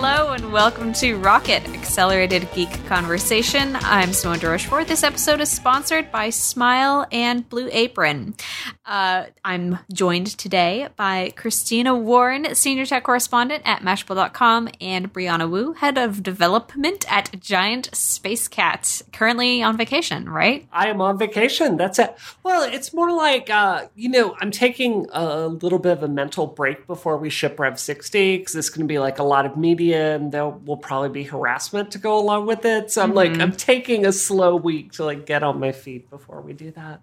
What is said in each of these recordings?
Hello and welcome to Rocket Accelerated Geek Conversation. I'm Simone de Rochefort. This episode is sponsored by Smile and Blue Apron. Uh, I'm joined today by Christina Warren, Senior Tech Correspondent at Mashable.com, and Brianna Wu, Head of Development at Giant Spacekat, currently on vacation, right? I am on vacation. That's it. Well, it's more like, uh, you know, I'm taking a little bit of a mental break before we ship Rev 60 because it's going to be like a lot of media and there will probably be harassment to go along with it. So I'm like, I'm taking a slow week to like get on my feet before we do that.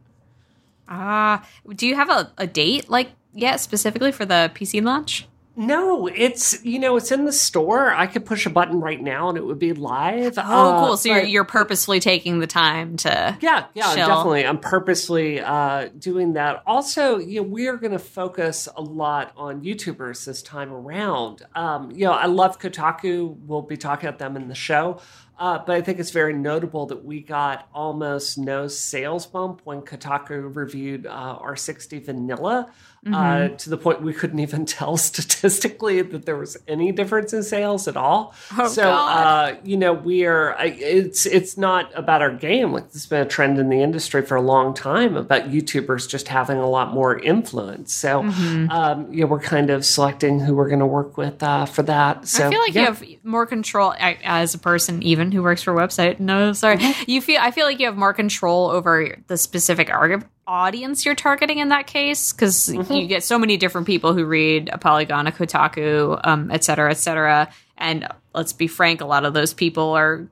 Ah, do you have a, a date, like, yeah, specifically for the PC launch? No, it's you know it's in the store. I could push a button right now and it would be live. Oh, Uh, cool. So you're, you're purposefully taking the time to. Yeah, yeah, chill. definitely. I'm purposely uh, doing that. Also, you know, we are going to focus a lot on YouTubers this time around. Um, you know, I love Kotaku. We'll be talking about them in the show. Uh, but I think it's very notable that we got almost no sales bump when Kotaku reviewed uh, R60 Vanilla uh, to the point we couldn't even tell statistically that there was any difference in sales at all. Oh, so, God. uh, you know, we are. I, it's it's not about our game. Like this has been a trend in the industry for a long time about YouTubers just having a lot more influence. So, Mm-hmm. um, you know, we're kind of selecting who we're going to work with uh, for that. So, I feel like yeah. you have more control I, as a person, even who works for a website. No, sorry. Mm-hmm. You feel. I feel like you have more control over the specific arg- audience you're targeting in that case because Mm-hmm. you get so many different people who read a Polygon, a Kotaku, um, et cetera, et cetera. And let's be frank, a lot of those people are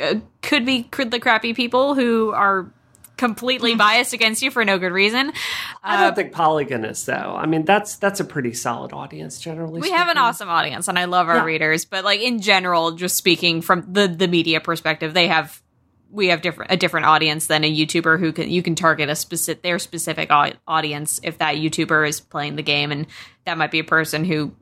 uh, could be could the crappy people who are completely biased against you for no good reason. Mm. I don't Uh, think Polygon is though. I mean, that's that's a pretty solid audience generally. we have an awesome audience and i love our Yeah. readers but like in general just speaking from the the media perspective they have we have different a different audience than a youtuber who can you can target a specific their specific audience if that youtuber is playing the game and that might be a person who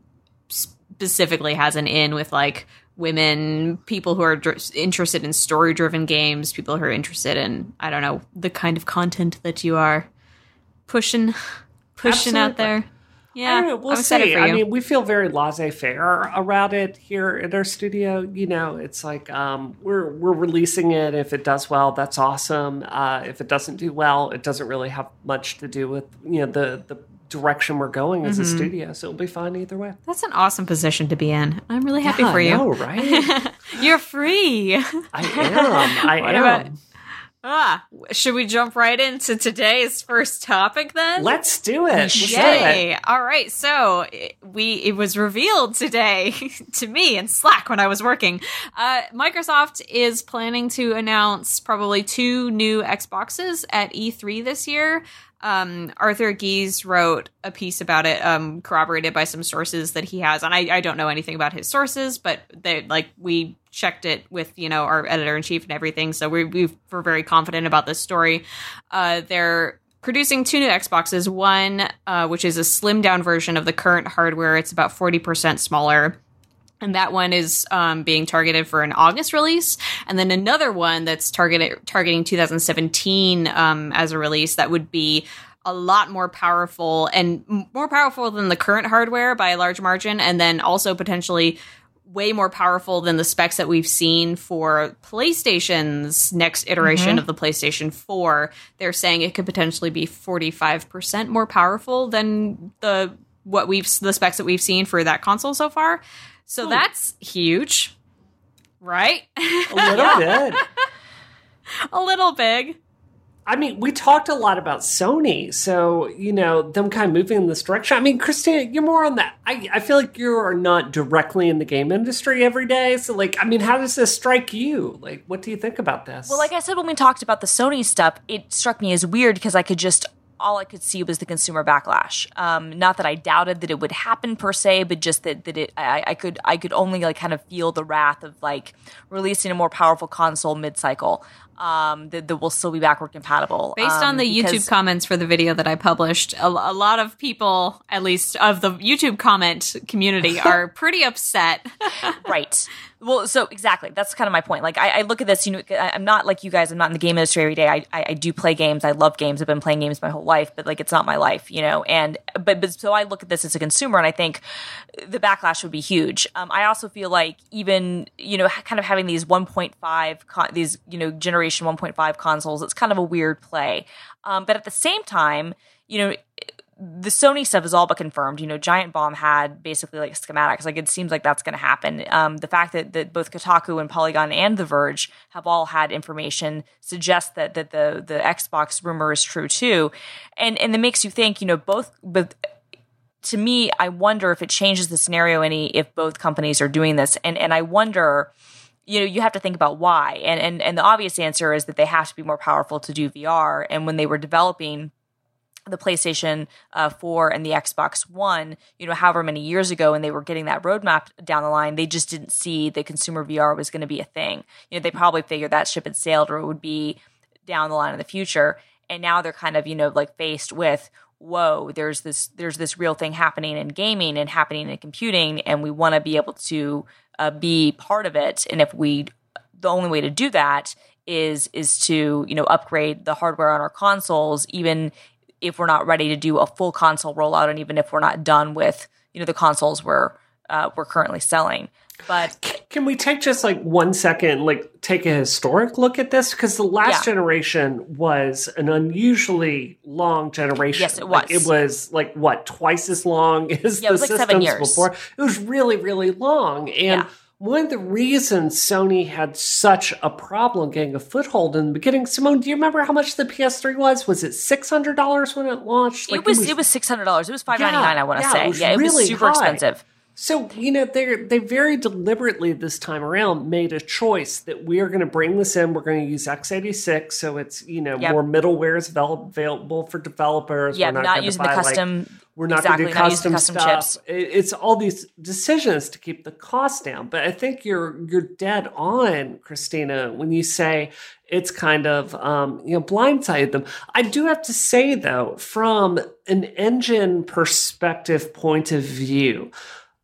specifically has an in with like women people who are dr- interested in story driven games people who are interested in i don't know the kind of content that you are pushing pushing out there yeah I know, we'll I'm see. I mean, we feel very laissez-faire around it here in our studio. You know, it's like um, we're we're releasing it. If it does well, that's awesome. Uh, if it doesn't do well, it doesn't really have much to do with you know the the direction we're going as a Mm-hmm. studio. So it'll be fine either way. That's an awesome position to be in. I'm really happy Yeah, for I you. know, right? You're free. I am. I What am. about- ah, should we jump right into today's first topic then? Let's do it. Let's do it. Yay! All right, so it- we it was revealed today to me in Slack when I was working. Uh, Microsoft is planning to announce probably two new Xboxes at E3 this year. Um, Arthur Gies wrote a piece about it, um, corroborated by some sources that he has, and I, I don't know anything about his sources, but they like we checked it with you know our editor in chief and everything, so we we were very confident about this story. Uh, they're producing two new Xboxes. One, uh, which is a slimmed down version of the current hardware. It's about 40% smaller. And that one is um, being targeted for an August release. And then another one that's targeted targeting 2017 um, as a release that would be a lot more powerful and more powerful than the current hardware by a large margin. And then also potentially way more powerful than the specs that we've seen for PlayStation's next iteration of the PlayStation 4. They're saying it could potentially be 45% more powerful than the what we've the specs that we've seen for that console so far. So hmm. that's huge. Right? A little bit. a little big. I mean, we talked a lot about Sony, so you know them kind of moving in this direction. I mean, Christina, you're more on that. I, I feel like you are not directly in the game industry every day, so like, I mean, how does this strike you? Like, what do you think about this? Well, like I said when we talked about the Sony stuff, it struck me as weird because I could just all I could see was the consumer backlash. Um, not that I doubted that it would happen per se, but just that that it I, I could I could only like kind of feel the wrath of like releasing a more powerful console mid cycle. um, that, that will still be backward compatible. Based um, on the YouTube comments for the video that I published, a, a lot of people, at least of the YouTube comment community, are pretty upset. right. Well, so exactly. That's kind of my point. Like, I, I look at this, you know, I'm not like you guys. I'm not in the game industry every day. I, I, I do play games. I love games. I've been playing games my whole life, but like, it's not my life, you know? And, but, but so I look at this as a consumer and I think the backlash would be huge. Um, I also feel like even, you know, kind of having these 1.5, con- these, you know, generation 1.5 consoles, it's kind of a weird play. Um, but at the same time, you know, the Sony stuff is all but confirmed. You know, Giant Bomb had basically like schematics. Like it seems like that's going to happen. Um, the fact that, that both Kotaku and Polygon and The Verge have all had information suggests that that the the Xbox rumor is true too, and and it makes you think. You know, both but. To me, I wonder if it changes the scenario any if both companies are doing this, and and I wonder, you know, you have to think about why, and and and the obvious answer is that they have to be more powerful to do VR, and when they were developing the PlayStation uh, 4 and the Xbox One, you know, however many years ago, and they were getting that roadmap down the line, they just didn't see that consumer VR was going to be a thing. You know, they probably figured that ship had sailed or it would be down the line in the future. And now they're kind of, you know, like faced with, whoa, there's this there's this real thing happening in gaming and happening in computing, and we want to be able to uh, be part of it. And if we, the only way to do that is is to you know upgrade the hardware on our consoles, even if we're not ready to do a full console rollout, and even if we're not done with you know the consoles we're uh, we're currently selling. But Can we take just like one second, like take a historic look at this? Because the last Yeah. generation was an unusually long generation. Yes, it Like, was. it was like what twice as long as Yeah, it the was like systems seven years. before. It was really, really long, and. Yeah. One of the reasons Sony had such a problem getting a foothold in the beginning, Simone, do you remember how much the PS3 was? Was it six hundred dollars when it launched? it was it was six hundred dollars. It was five ninety nine. I want to yeah, say. it yeah, it really was super high. expensive. So, you know, they they very deliberately this time around made a choice that we are going to bring this in. We're going to use x86, so it's, you know, Yep. more middleware is available for developers. Yeah, We're not gonna using buy, the like- custom. we're not exactly, going to do custom, custom stuff. chips. It- It's all these decisions to keep the cost down. But I think you're you're dead on, Christina, when you say it's kind of um, you know blindsided them. I do have to say though, from an engine perspective point of view.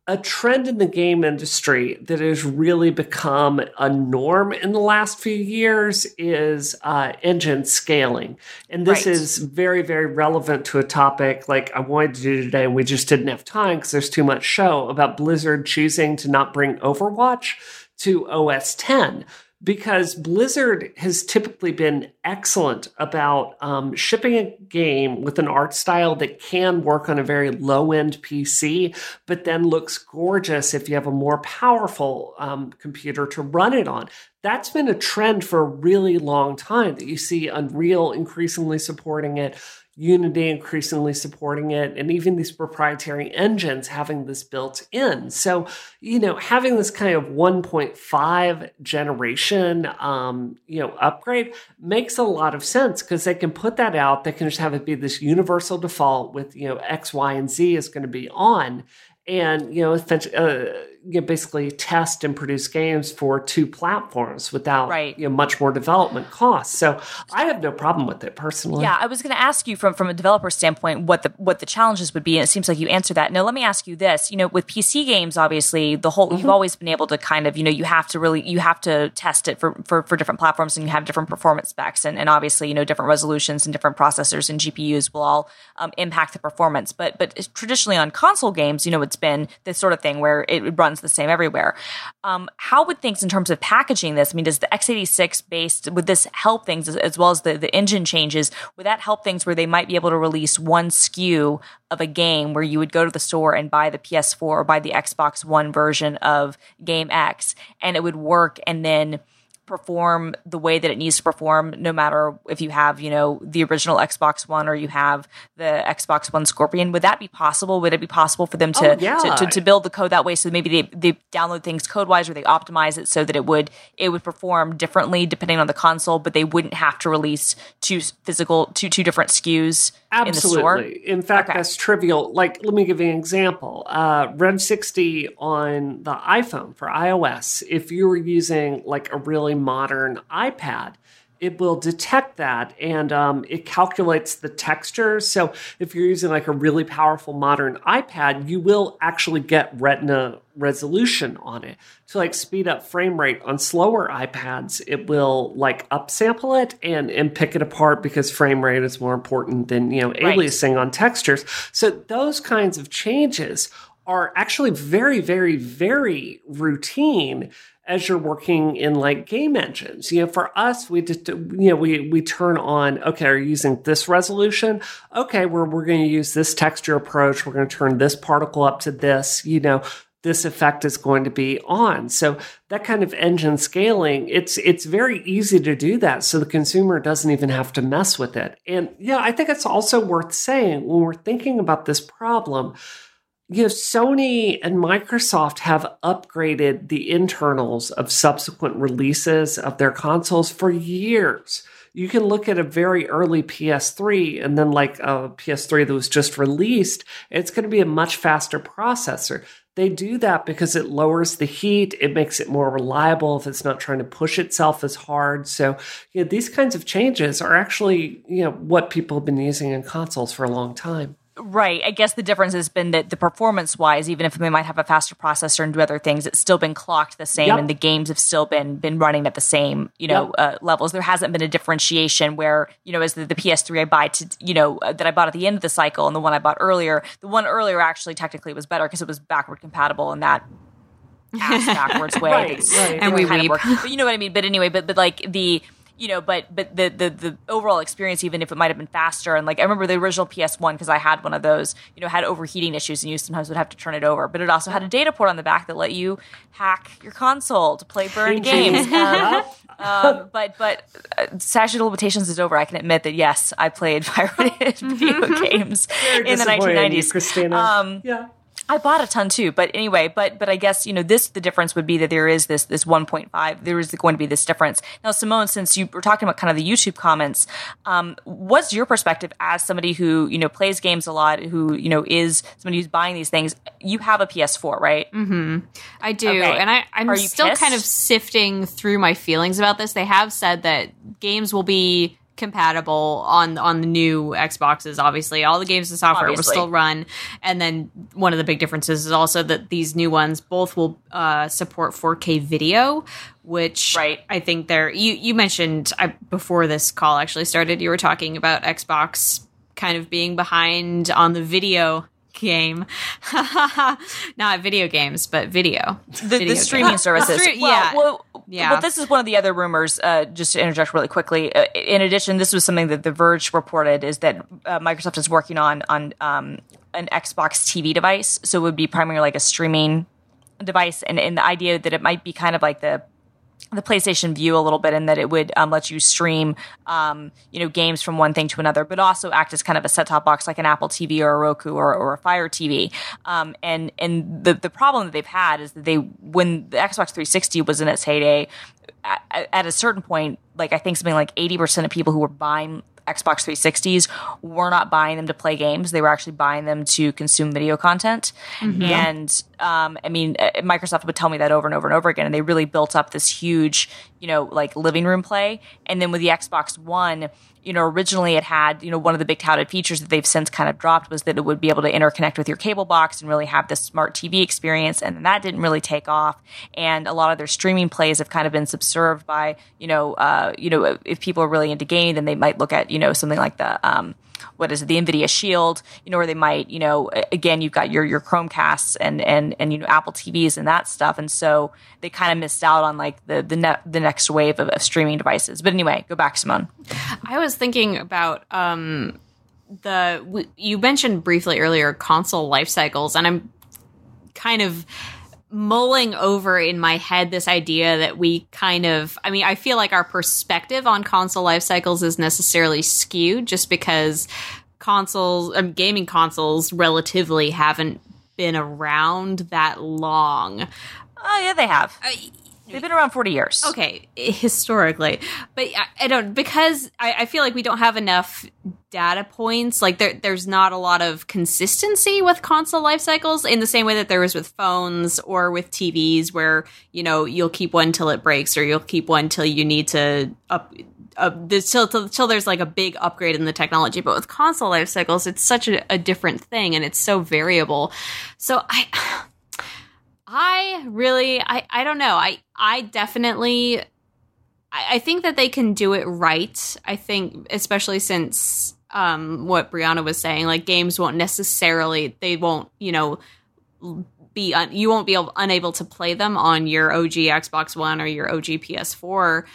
A trend in the game industry that has really become a norm in the last few years is uh, engine scaling. And this Right. is very, very relevant to a topic like I wanted to do today, and we just didn't have time because there's too much show about Blizzard choosing to not bring Overwatch to OS 10 because Blizzard has typically been excellent about um, shipping a game with an art style that can work on a very low end PC, but then looks gorgeous if you have a more powerful um, computer to run it on. That's been a trend for a really long time that you see Unreal increasingly supporting it. Unity increasingly supporting it, and even these proprietary engines having this built in. So, you know, having this kind of 1.5 generation, um, you know, upgrade makes a lot of sense because they can put that out. They can just have it be this universal default with, you know, X, Y, and Z is going to be on. And, you know, uh, you basically test and produce games for two platforms without, Right. you know, much more development costs. So I have no problem with it personally. Yeah, I was going to ask you from from a developer standpoint what the what the challenges would be, and it seems like you answered that. Now, let me ask you this: you know, with PC games, obviously, the whole Mm-hmm. you've always been able to kind of you know you have to really you have to test it for for, for different platforms, and you have different performance specs, and, and obviously you know different resolutions and different processors and GPUs will all um, impact the performance. But but traditionally on console games, you know, it's been this sort of thing where it runs the same everywhere. Um, how would things in terms of packaging this? I mean, does the x86 based would this help things as, as well as the the engine changes? Would that help things where they might be able to release one SKU of a game where you would go to the store and buy the PS4 or buy the Xbox One version of game X, and it would work, and then perform the way that it needs to perform no matter if you have you know the original xbox one or you have the xbox one scorpion would that be possible would it be possible for them oh, to Oh, yeah. to, to, to build the code that way so maybe they, they download things code wise or they optimize it so that it would it would perform differently depending on the console but they wouldn't have to release two physical two two different skus in the store Absolutely. In fact, Okay. that's trivial. Like, let me give you an example. Uh, Rev 60 on the iPhone for iOS, if you were using like a really modern iPad, it will detect that and um, it calculates the texture. So if you're using like a really powerful modern iPad, you will actually get Retina resolution on it to like speed up frame rate on slower iPads. It will like upsample it and and pick it apart because frame rate is more important than you know aliasing right. on textures. So those kinds of changes are actually very very very routine as you're working in like game engines. You know, for us, we just, you know, we, we turn on, okay, are you using this resolution? Okay, we're, we're going to use this texture approach. We're going to turn this particle up to this, you know, this effect is going to be on. So that kind of engine scaling, it's it's very easy to do that so the consumer doesn't even have to mess with it. And yeah, I think it's also worth saying when we're thinking about this problem, you know, Sony and Microsoft have upgraded the internals of subsequent releases of their consoles for years. You can look at a very early PS3 and then like a PS3 that was just released, it's going to be a much faster processor. They do that because it lowers the heat, it makes it more reliable if it's not trying to push itself as hard. So, you know, these kinds of changes are actually, you know, what people have been using in consoles for a long time. Right. I guess the difference has been that the performance wise, even if they might have a faster processor and do other things, it's still been clocked the same, yep. and the games have still been been running at the same you know yep. uh, levels. There hasn't been a differentiation where you know as the, the, PS3 I buy to you know uh, that I bought at the end of the cycle and the one I bought earlier, the one earlier actually technically was better because it was backward compatible in that ass backwards way. right, right. And we weep. But you know what I mean. But anyway, but but like the you know, but but the the the overall experience, even if it might have been faster, and like I remember the original PS One because I had one of those, you know, had overheating issues, and you sometimes would have to turn it over. But it also had a data port on the back that let you hack your console to play burned games. Um, um, but but uh, statute of limitations is over. I can admit that yes, I played pirated video games in the 1990s. Christina. Um, yeah. I bought a ton too, but anyway, but but I guess you know this the difference would be that there is this this 1.5. There is going to be this difference now. Simone, since you were talking about kind of the YouTube comments, um, what's your perspective as somebody who you know plays games a lot, who you know is somebody who's buying these things? You have a PS4, right? Mm-hmm. I do, okay. and I I'm still pissed? kind of sifting through my feelings about this. They have said that games will be compatible on on the new Xboxes. Obviously, all the games and software obviously. will still run. And then one of the big differences is also that these new ones both will uh, support 4K video, which right. I think they're. You you mentioned I, before this call actually started. You were talking about Xbox kind of being behind on the video game. Not video games, but video. The, video the streaming services. Well, yeah. Well, yeah. But this is one of the other rumors, uh, just to interject really quickly. Uh, in addition, this was something that The Verge reported is that uh, Microsoft is working on on um, an Xbox TV device. So it would be primarily like a streaming device. And, and the idea that it might be kind of like the the PlayStation Vue a little bit in that it would um, let you stream, um, you know, games from one thing to another, but also act as kind of a set top box like an Apple TV or a Roku or, or a Fire TV. Um, and and the the problem that they've had is that they when the Xbox 360 was in its heyday, at, at a certain point, like I think something like 80 percent of people who were buying Xbox 360s were not buying them to play games. They were actually buying them to consume video content. Mm-hmm. And um, I mean, uh, Microsoft would tell me that over and over and over again. And they really built up this huge, you know, like living room play. And then with the Xbox One, you know, originally it had, you know, one of the big touted features that they've since kind of dropped was that it would be able to interconnect with your cable box and really have this smart TV experience. And that didn't really take off. And a lot of their streaming plays have kind of been subserved by, you know, uh, you know, if people are really into gaming, then they might look at, you know, something like the, um, what is it, the Nvidia Shield, you know, where they might, you know, again, you've got your your Chromecasts and and and you know Apple TVs and that stuff, and so they kind of missed out on like the the ne- the next wave of, of, streaming devices. But anyway, go back, Simone. I was thinking about um the you mentioned briefly earlier console life cycles, and I'm kind of mulling over in my head this idea that we kind of I mean I feel like our perspective on console life cycles is necessarily skewed just because consoles um, gaming consoles relatively haven't been around that long. Oh yeah, they have. Uh, They've been around 40 years. Okay, historically. But I, I don't, because I, I, feel like we don't have enough data points. Like, there, there's not a lot of consistency with console life cycles in the same way that there is with phones or with TVs, where, you know, you'll keep one till it breaks or you'll keep one till you need to up, uh, this, till, till, till there's like a big upgrade in the technology. But with console life cycles, it's such a, a different thing and it's so variable. So I, I really, I, I don't know. I, I definitely, I, I think that they can do it right. I think, especially since um, what Brianna was saying, like games won't necessarily, they won't, you know, be un- you won't be able, unable to play them on your OG Xbox One or your OG PS4.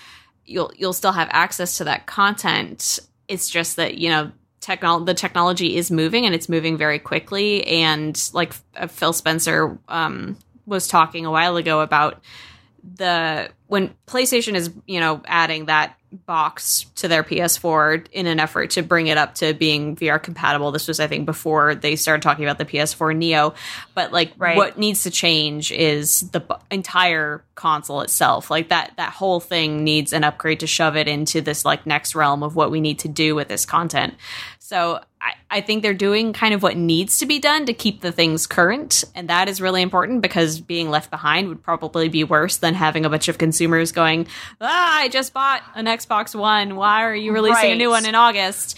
You'll you'll still have access to that content. It's just that you know technol the technology is moving and it's moving very quickly. And like uh, Phil Spencer um, was talking a while ago about the when PlayStation is you know adding that box to their PS4 in an effort to bring it up to being VR compatible. This was I think before they started talking about the PS4 Neo, but like Right. what needs to change is the b- entire console itself. Like that that whole thing needs an upgrade to shove it into this like next realm of what we need to do with this content. So I, think they're doing kind of what needs to be done to keep the things current. And that is really important because being left behind would probably be worse than having a bunch of consumers going, Ah, I just bought an Xbox One. Why are you releasing a new one in August?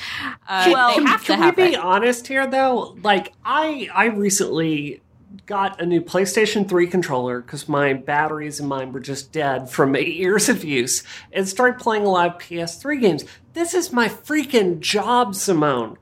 Uh, Well, they can, have to can we be it. honest here though like i i recently got a new playstation 3 controller because my batteries in mine were just dead from eight years of use and started playing a lot of ps3 games this is my freaking job simone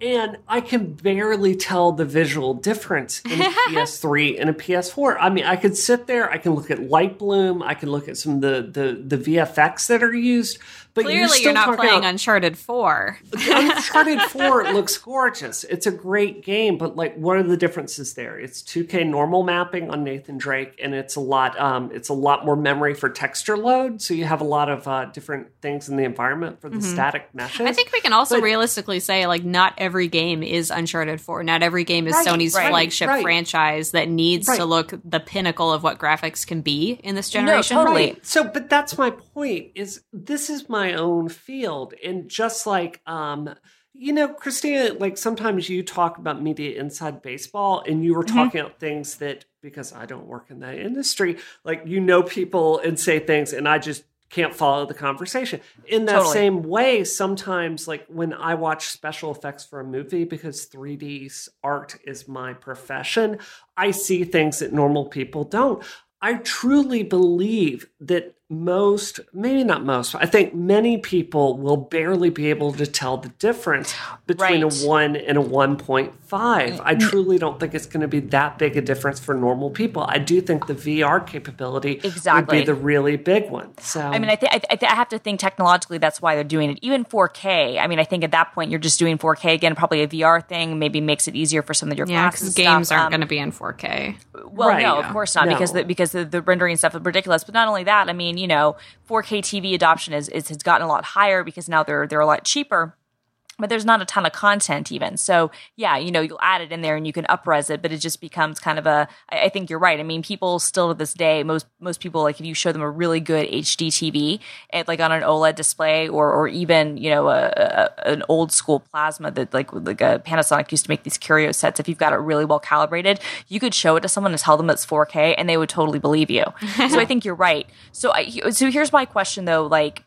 and I can barely tell the visual difference in a PS3 and a PS4. I mean, I could sit there, I can look at light bloom, I can look at some of the the, the VFX that are used, but you're, Clearly, still you're not playing about- Uncharted 4. Uncharted 4 looks gorgeous. It's a great game, but like what are the differences there? It's 2K normal mapping on Nathan Drake and it's a lot um it's a lot more memory for texture load, so you have a lot of uh, different things in the environment for the static meshes. Mm-hmm. I think we can also But- realistically say like not every game is Uncharted 4. Not every game is Right, Sony's right, flagship right. franchise that needs to look the pinnacle of what graphics can be in this generation. No, totally. So, but that's my point. Is this is my own field, and just like um, you know, Christina, like sometimes you talk about media inside baseball, and you were Mm-hmm. talking about things that because I don't work in that industry, like you know people and say things, and I just can't follow the conversation. In that Totally. same way, sometimes like when I watch special effects for a movie because 3D art is my profession, I see things that normal people don't. I truly believe that most, maybe not most, I think many people will barely be able to tell the difference between Right. a 1 and a 1.5. I truly don't think it's going to be that big a difference for normal people. I do think the VR capability would Exactly. be the really big one. So I mean, I, th- I, th- I have to think technologically that's why they're doing it. Even 4K. I mean, I think at that point you're just doing 4K again, probably a VR thing. Maybe makes it easier for some of your Yeah, classes. because games stuff. aren't Um, going to be in 4K. Well, Right, no, yeah. of course not, because the, because the, the rendering stuff is ridiculous. But not only that, I mean, you know, 4K TV adoption is, is has gotten a lot higher because now they're they're a lot cheaper. But there's not a ton of content even. So yeah, you know, you'll add it in there and you can upres it, but it just becomes kind of a. I think you're right. I mean, people still to this day, most most people like if you show them a really good HD TV, and like on an OLED display, or or even you know a, a, an old school plasma that like like a Panasonic used to make these Kuro sets. If you've got it really well calibrated, you could show it to someone and tell them it's 4K, and they would totally believe you. so I think you're right. So I, so here's my question though, like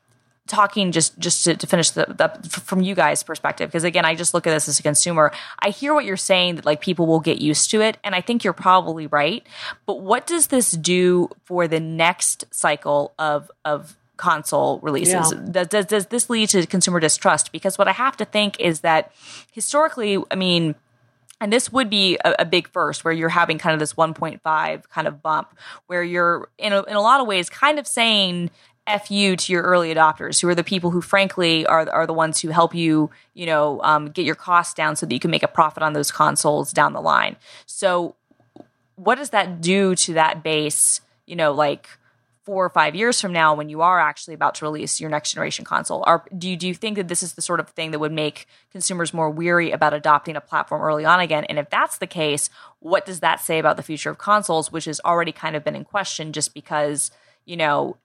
talking just just to, to finish the, the from you guys perspective because again i just look at this as a consumer. I hear what you're saying that like people will get used to it and i think you're probably right. But what does this do for the next cycle of of console releases? Yeah. does, does, does this lead to consumer distrust? Because what i have to think is that historically i mean and this would be a, a big first where you're having kind of this 1.5 kind of bump where you're in a, in a lot of ways kind of saying F you to your early adopters, who are the people who, frankly, are are the ones who help you, you know, um, get your costs down so that you can make a profit on those consoles down the line. So, what does that do to that base? You know, like four or five years from now, when you are actually about to release your next generation console, are do you, do you think that this is the sort of thing that would make consumers more weary about adopting a platform early on again? And if that's the case, what does that say about the future of consoles, which has already kind of been in question just because you know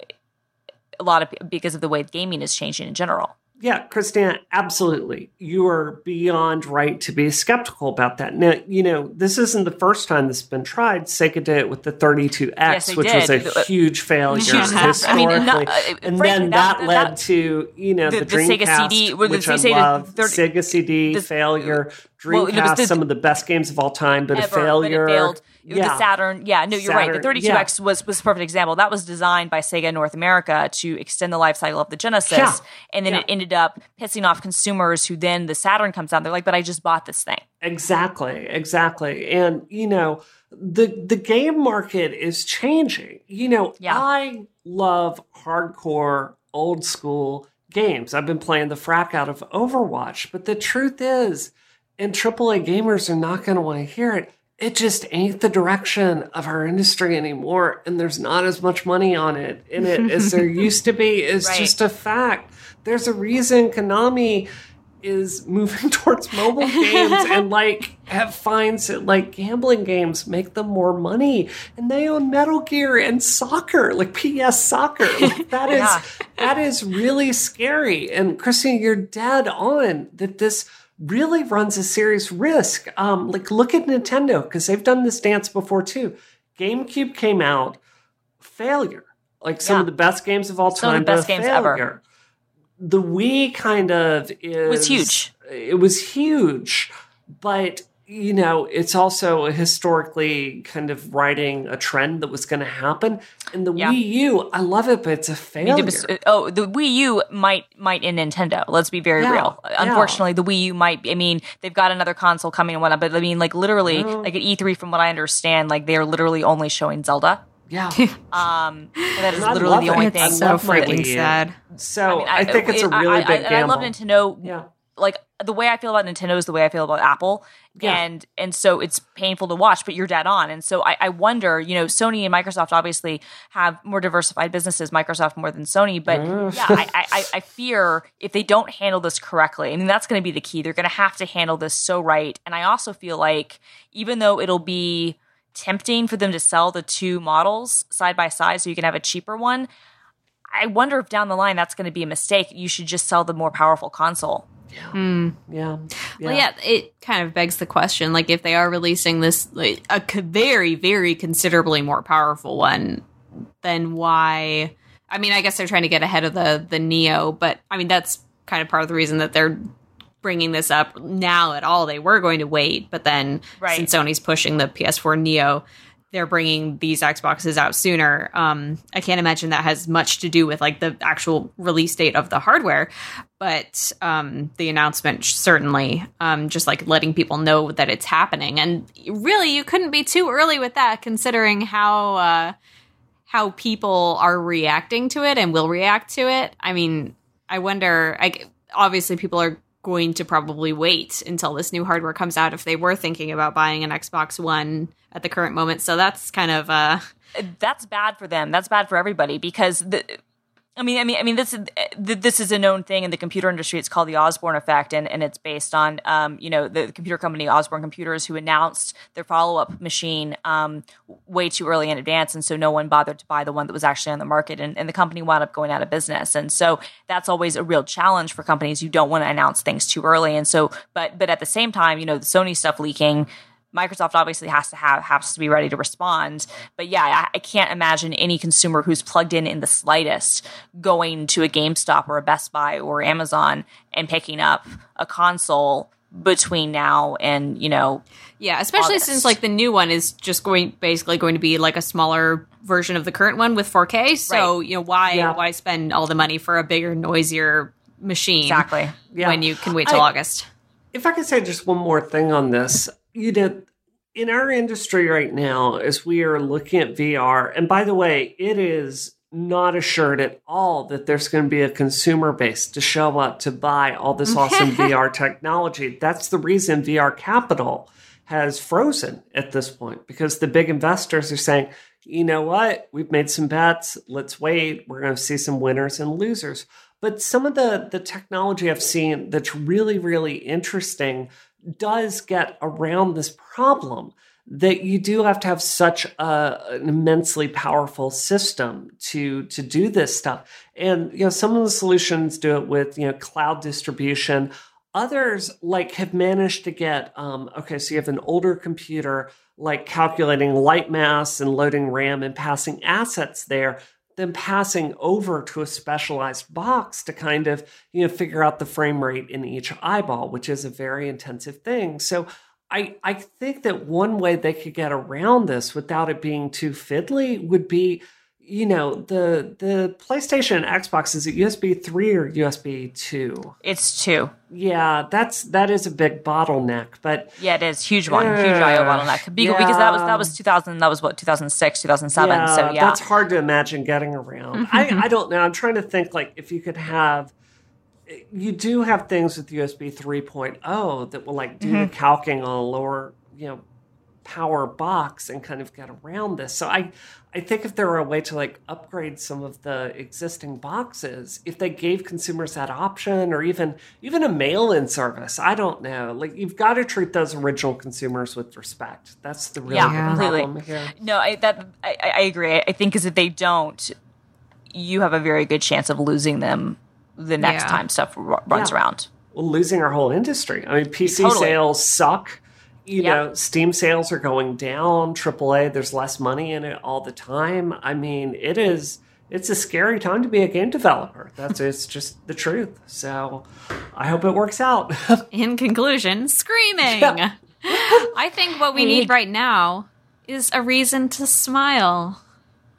a lot of because of the way gaming is changing in general? Yeah, Christina, absolutely. You are beyond right to be skeptical about that. Now, you know, this isn't the first time this has been tried. Sega did it with the 32X, Yes, which was did. a huge failure historically. I mean, and not- uh, and frankly, then that- that, led that- to, you know, the, the- the Sega CD well, the which I love. 30 Sega CD, the- failure. Well, was Dreamcast, the- some of the best games of all time, but a failure. But it failed. Yeah. The Saturn, yeah, no, you're right. The 32X was was a perfect example. That was designed by Sega North America to extend the life cycle of the Genesis, Yeah. and then Yeah. it ended up pissing off consumers who then the Saturn comes out. They're like, "But I just bought this thing." Exactly, exactly. And you know, the the game market is changing. You know, Yeah. I love hardcore old school games. I've been playing the frack out of Overwatch, but the truth is, and AAA gamers are not going to want to hear it. It just ain't the direction of our industry anymore, and there's not as much money on it in it as there used to be. It's Right. just a fact. There's a reason Konami is moving towards mobile games and like have finds that like gambling games make them more money and they own metal gear and soccer like ps soccer like that is Yeah. that is really scary and christine you're dead on that this really runs a serious risk um like look at nintendo because they've done this dance before too gamecube came out failure like some Yeah. of the best games of all Some of time the best games ever. failure the Wii kind of is was huge. It was huge, but you know, it's also historically kind of riding a trend that was going to happen. And the Yeah. Wii U, I love it, but it's a I failure. mean, oh, the Wii U might might in Nintendo. Let's be very Yeah, real. yeah. Unfortunately, the Wii U might. I mean, they've got another console coming and whatnot, but I mean, like literally, No. like at E3, from what I understand, like they are literally only showing Zelda. yeah. Um, and that is I literally the only it. thing. It's so freaking sad. So I, I- think it's a I- really I, big I, gamble. I love Nintendo. Yeah. Like the way I feel about Nintendo is the way I feel about Apple, Yeah. and and so it's painful to watch. But you're dead on, and so I, I wonder. You know, Sony and Microsoft obviously have more diversified businesses. Microsoft more than Sony, but Mm. yeah, I, I, I- I fear if they don't handle this correctly. I mean, that's going to be the key. They're going to have to handle this so right. And I also feel like even though it'll be tempting for them to sell the two models side by side, so you can have a cheaper one. I wonder if down the line that's going to be a mistake. You should just sell the more powerful console. Yeah. yeah. Well, yeah, it kind of begs the question: like, if they are releasing this like, a very, very considerably more powerful one, then why? I mean, I guess they're trying to get ahead of the the Neo, but I mean that's kind of part of the reason that they're bringing this up now at all. They were going to wait, but then Right. since Sony's pushing the PS4 Neo, they're bringing these Xboxes out sooner. Um, I can't imagine that has much to do with like the actual release date of the hardware, but um, the announcement certainly um, just like letting people know that it's happening. And really, you couldn't be too early with that, considering how uh, how people are reacting to it and will react to it. I mean, I wonder. I, obviously, people are going to probably wait until this new hardware comes out if they were thinking about buying an Xbox One at the current moment. So that's kind of uh That's bad for them. That's bad for everybody because the. I mean, I mean, I mean, this is this is a known thing in the computer industry. It's called the Osborne effect, and, and it's based on, um, you know, the computer company Osborne Computers, who announced their follow up machine um, way too early in advance, and so no one bothered to buy the one that was actually on the market, and, and the company wound up going out of business. And so that's always a real challenge for companies who don't want to announce things too early. And so, but but at the same time, you know, the Sony stuff leaking. Microsoft obviously has to have has to be ready to respond. But yeah, I, I can't imagine any consumer who's plugged in in the slightest going to a GameStop or a Best Buy or Amazon and picking up a console between now and you know yeah, especially August. since like the new one is just going basically going to be like a smaller version of the current one with 4K. So, Right. you know, why Yeah. why spend all the money for a bigger noisier machine exactly. Yeah. when you can wait till I- August? if I could say just one more thing on this, you know, in our industry right now, as we are looking at VR, and by the way, it is not assured at all that there's going to be a consumer base to show up to buy all this awesome VR technology. That's the reason VR capital has frozen at this point because the big investors are saying, you know what, we've made some bets, let's wait, we're going to see some winners and losers. But some of the, the technology I've seen that's really, really interesting does get around this problem that you do have to have such a, an immensely powerful system to to do this stuff. And you know, some of the solutions do it with you know cloud distribution. Others like have managed to get um, okay, so you have an older computer like calculating light mass and loading RAM and passing assets there then passing over to a specialized box to kind of you know figure out the frame rate in each eyeball which is a very intensive thing. So I, I think that one way they could get around this without it being too fiddly would be, you know, the the PlayStation and Xbox is it USB three or USB two? It's two. Yeah, that's that is a big bottleneck, but yeah, it is huge one, huge IO bottleneck. Because, yeah. because that was that was two thousand, that was what two thousand six, two thousand seven. Yeah, so yeah, that's hard to imagine getting around. I I don't know. I'm trying to think like if you could have you do have things with USB 3.0 that will like do mm-hmm. the calcing on a lower, you know, power box and kind of get around this. So I I think if there were a way to like upgrade some of the existing boxes, if they gave consumers that option or even even a mail-in service, I don't know. Like you've got to treat those original consumers with respect. That's the real yeah, problem here. No, I that I, I agree. I think is if they don't, you have a very good chance of losing them the next yeah. time stuff r- runs yeah. around. Well, losing our whole industry. I mean, PC totally. sales suck. You yep. know, Steam sales are going down. AAA, there's less money in it all the time. I mean, it is. It's a scary time to be a game developer. That's it's just the truth. So, I hope it works out. in conclusion, screaming. Yeah. I think what we need right now is a reason to smile.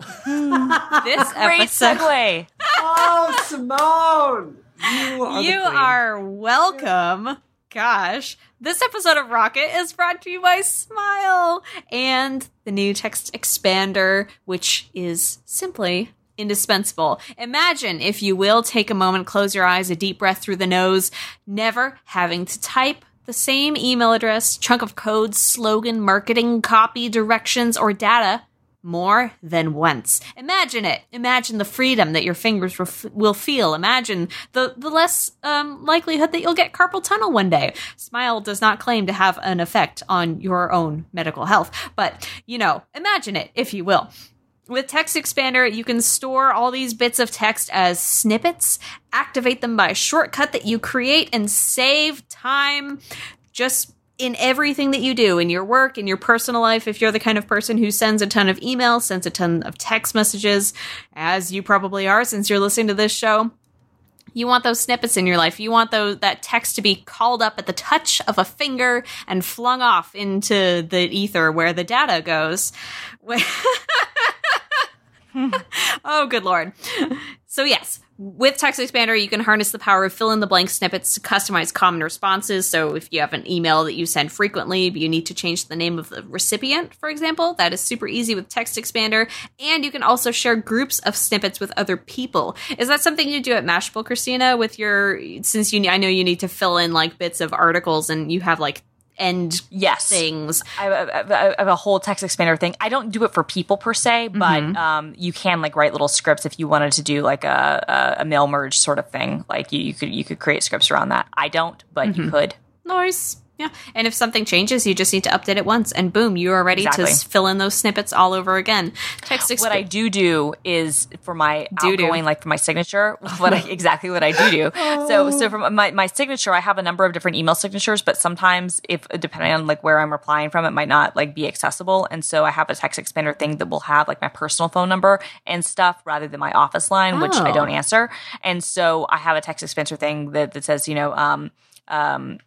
Hmm. this Great episode. segue. oh, Simone, you are, you are welcome. Gosh, this episode of Rocket is brought to you by Smile and the new text expander, which is simply indispensable. Imagine, if you will, take a moment, close your eyes, a deep breath through the nose, never having to type the same email address, chunk of code, slogan, marketing, copy, directions, or data more than once. Imagine it. Imagine the freedom that your fingers will feel. Imagine the, the less um, likelihood that you'll get carpal tunnel one day. Smile does not claim to have an effect on your own medical health, but you know, imagine it, if you will. With Text Expander, you can store all these bits of text as snippets, activate them by a shortcut that you create, and save time. Just in everything that you do in your work, in your personal life, if you're the kind of person who sends a ton of emails, sends a ton of text messages, as you probably are since you're listening to this show, you want those snippets in your life. You want those that text to be called up at the touch of a finger and flung off into the ether where the data goes. oh, good lord. So yes, with Text Expander, you can harness the power of fill in the blank snippets to customize common responses. So, if you have an email that you send frequently, but you need to change the name of the recipient, for example, that is super easy with Text Expander. And you can also share groups of snippets with other people. Is that something you do at Mashable, Christina? With your, since you, I know you need to fill in like bits of articles and you have like end yes. things. I have, I have, a whole text expander thing. I don't do it for people per se, but mm-hmm. um, you can like write little scripts if you wanted to do like a, a, a mail merge sort of thing. Like you, you could you could create scripts around that. I don't, but mm-hmm. you could. Nice. Yeah. And if something changes, you just need to update it once and boom, you are ready exactly. to fill in those snippets all over again. Text exp- What I do do is for my outgoing, like for my signature, what I, exactly what I do do. So, so for my, my signature, I have a number of different email signatures, but sometimes if, depending on like where I'm replying from, it might not like be accessible. And so I have a text expander thing that will have like my personal phone number and stuff rather than my office line, oh. which I don't oh. answer. And so I have a text expander thing that, that says, you know, um, um,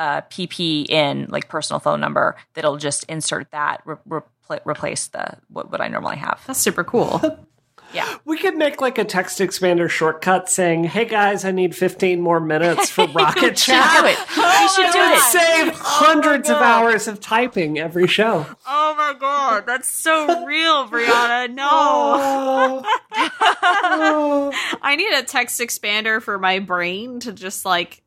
uh, PP in like personal phone number that'll just insert that re- re- replace the what, what I normally have. That's super cool. yeah, we could make like a text expander shortcut saying, "Hey guys, I need 15 more minutes for Rocket Chat." Should do it. We should do it. Save hundreds oh of hours of typing every show. Oh my god, that's so real, Brianna. No. Oh. I need a text expander for my brain to just like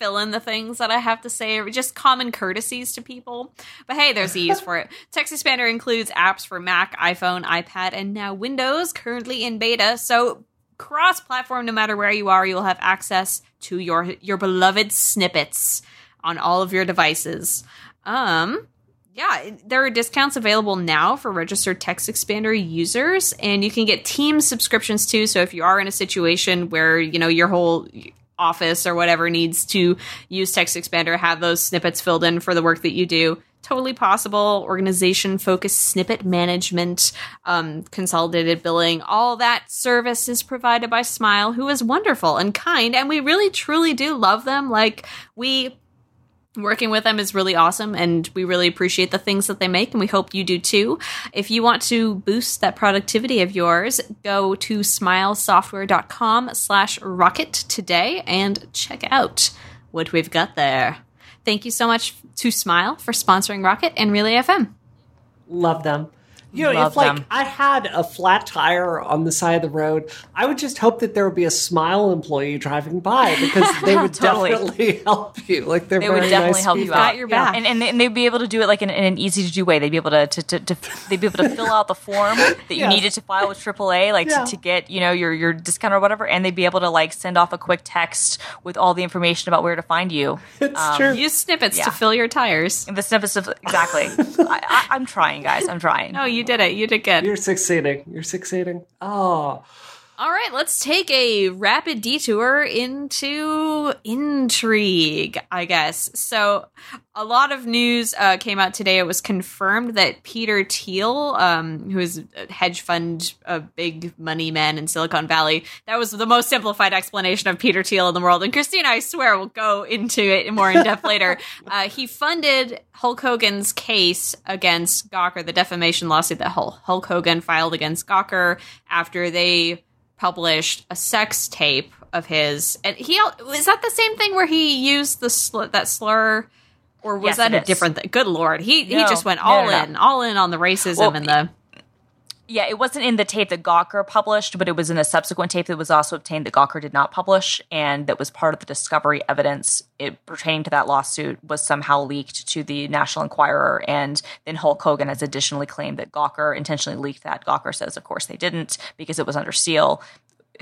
fill in the things that I have to say, or just common courtesies to people. But hey, there's a use for it. Text Expander includes apps for Mac, iPhone, iPad, and now Windows, currently in beta. So cross-platform, no matter where you are, you'll have access to your your beloved snippets on all of your devices. Um, yeah, there are discounts available now for registered text expander users, and you can get team subscriptions too. So if you are in a situation where you know your whole office or whatever needs to use text expander, have those snippets filled in for the work that you do. Totally possible. Organization focused snippet management, um, consolidated billing, all that service is provided by Smile, who is wonderful and kind. And we really truly do love them. Like, we working with them is really awesome and we really appreciate the things that they make and we hope you do too. If you want to boost that productivity of yours go to smilesoftware.com slash rocket today and check out what we've got there. Thank you so much to smile for sponsoring rocket and relay fm Love them. You know, Love if like them. I had a flat tire on the side of the road, I would just hope that there would be a smile employee driving by because they would Totally. definitely help you. Like they're They very would definitely nice help you people. out. Got your back. and and, they, and they'd be able to do it like in, in an easy to do way. They'd be able to to, to, to they'd be able to fill out the form that you Yeah. needed to file with AAA, like Yeah. to, to get you know your your discount or whatever, and they'd be able to like send off a quick text with all the information about where to find you. It's um, true. use snippets Yeah. to fill your tires And the snippets of exactly. I, I, I'm trying, guys. I'm trying. no you did it you did good You're succeeding. You're succeeding. Oh, All right, let's take a rapid detour into intrigue, I guess. So, a lot of news uh, came out today. It was confirmed that Peter Thiel, um, who is a hedge fund, a big money man in Silicon Valley, that was the most simplified explanation of Peter Thiel in the world. And Christina, I swear, will go into it more in depth later. Uh, he funded Hulk Hogan's case against Gawker, the defamation lawsuit that Hulk Hogan filed against Gawker after they published a sex tape of his. And he is that the same thing where he used the sl- that slur, or was Yes, that a is. different thing? Good lord, he he just went all no, no. in, all in on the racism Well, and the. Yeah, it wasn't in the tape that Gawker published, but it was in a subsequent tape that was also obtained that Gawker did not publish, and that was part of the discovery evidence it pertaining to that lawsuit was somehow leaked to the National Enquirer, and then Hulk Hogan has additionally claimed that Gawker intentionally leaked that. Gawker says, of course, they didn't because it was under seal.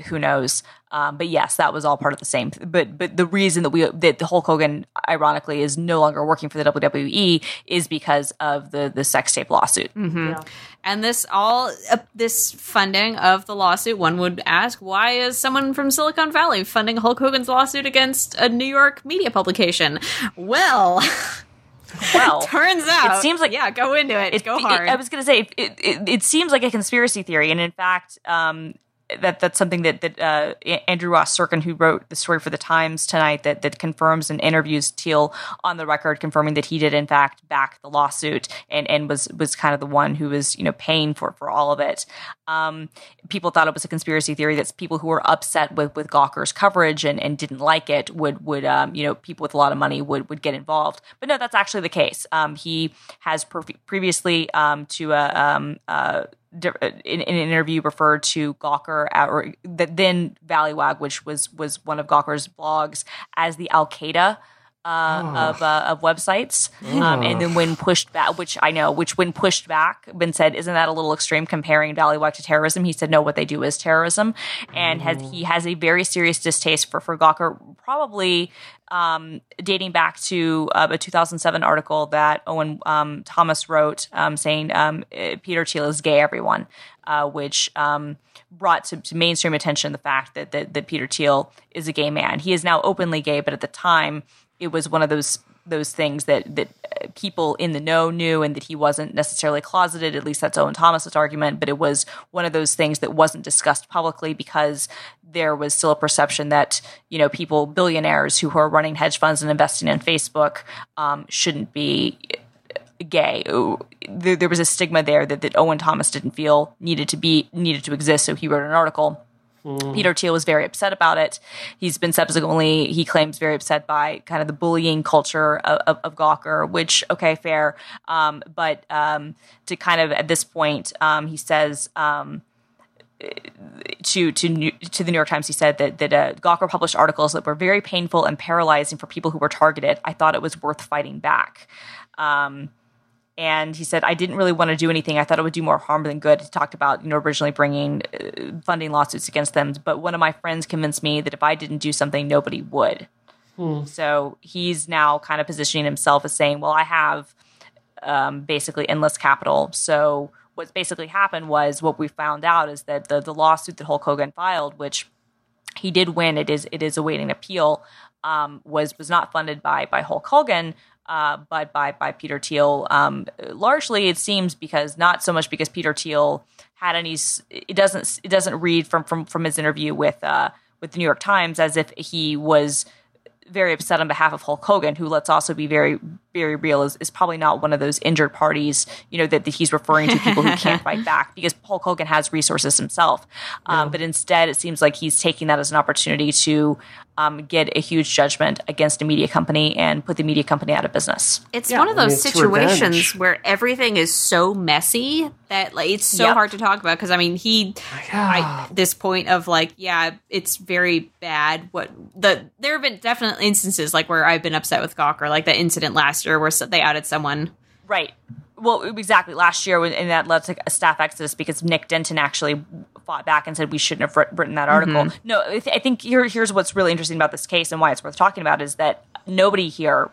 Who knows? Um, but yes, that was all part of the same. But but the reason that we that the Hulk Hogan, ironically, is no longer working for the WWE is because of the the sex tape lawsuit. yeah. And this all uh, this funding of the lawsuit, one would ask, why is someone from Silicon Valley funding Hulk Hogan's lawsuit against a New York media publication? Well, Well, turns out it seems like- yeah, go into it, it- go it- hard. I was going to say it, it, it seems like a conspiracy theory, and in fact, um, that that's something that that uh, Andrew Ross Sorkin, who wrote the story for the Times tonight, that that confirms and interviews Thiel on the record, confirming that he did in fact back the lawsuit and and was was kind of the one who was you know paying for for all of it. Um, people thought it was a conspiracy theory that people who were upset with with Gawker's coverage and, and didn't like it would would um, you know people with a lot of money would would get involved. But no, that's actually the case. Um, he has pre- previously um, to a um, uh, di- Uh, in, in an interview referred to Gawker at, or that then Valleywag, which was was one of Gawker's blogs, as the Al Qaeda. Uh, of uh, of websites, um, and then when pushed back, which I know, which when pushed back, been said, isn't that a little extreme comparing Valleywag to terrorism? He said, no, what they do is terrorism, and has he has a very serious distaste for for Gawker, probably um, dating back to uh, a 2007 article that Owen um, Thomas wrote um, saying um, uh, Peter Thiel is gay, everyone, uh, which um, brought to, to mainstream attention the fact that, that that Peter Thiel is a gay man. He is now openly gay, but at the time it was one of those those things that that uh, people in the know knew and that he wasn't necessarily closeted at least that's Owen Thomas's argument but it was one of those things that wasn't discussed publicly because there was still a perception that you know people billionaires who are running hedge funds and investing in Facebook um, shouldn't be gay. There, there was a stigma there that, that Owen Thomas didn't feel needed to be needed to exist, so he wrote an article. Peter Thiel was very upset about it. He's been subsequently, he claims, very upset by kind of the bullying culture of, of, of Gawker, which, okay, fair. Um, but um, to kind of, at this point, um, he says, um, to to New, to the New York Times, he said that that uh, Gawker published articles that were very painful and paralyzing for people who were targeted. I thought it was worth fighting back. Um, and he said, I didn't really want to do anything. I thought it would do more harm than good. He talked about, you know, originally bringing uh, funding lawsuits against them. But one of my friends convinced me that if I didn't do something, nobody would. So he's now kind of positioning himself as saying, well, I have um, basically endless capital. So what's basically happened was what we found out is that the the lawsuit that Hulk Hogan filed, which he did win, it is it is awaiting appeal, um, was was not funded by by Hulk Hogan. Uh, but by by Peter Thiel, um, largely it seems because not so much because Peter Thiel had any. It doesn't it doesn't read from from from his interview with uh, with the New York Times as if he was very upset on behalf of Hulk Hogan, who let's also be very, very real, is, is probably not one of those injured parties, you know, that, that he's referring to people who can't fight back because Paul Hogan has resources himself. Um, yeah. But instead, it seems like he's taking that as an opportunity to um, get a huge judgment against a media company and put the media company out of business. It's yeah, one of those I situations revenge. where everything is so messy that like it's so yep. hard to talk about because I mean he yeah. I, this point of like yeah it's very bad what the there have been definitely instances like where I've been upset with Gawker like the incident last year where they outed someone right well, exactly. Last year, and that led to a staff exodus because Nick Denton actually fought back and said we shouldn't have written that article. Mm-hmm. No, I, th- I think here, here's what's really interesting about this case and why it's worth talking about is that nobody here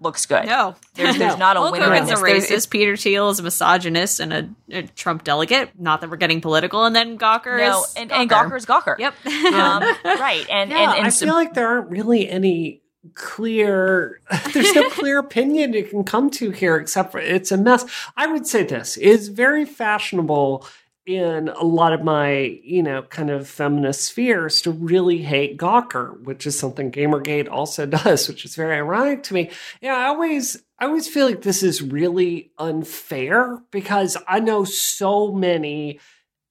looks good. No, there's, there's not a Hulk winner. Hogan's a racist. Peter Thiel is a misogynist and a, a, Trump delegate. Not that we're getting political. And then Gawker no, is and, Gawker. and Gawker is Gawker. Yep. um, right. And, yeah, and, and I feel like there aren't really any clear there's no clear opinion you can come to here except for it's a mess. I would say this is very fashionable in a lot of my you know kind of feminist spheres to really hate gawker which is something gamergate also does which is very ironic to me. Yeah i always i always feel like this is really unfair because i know so many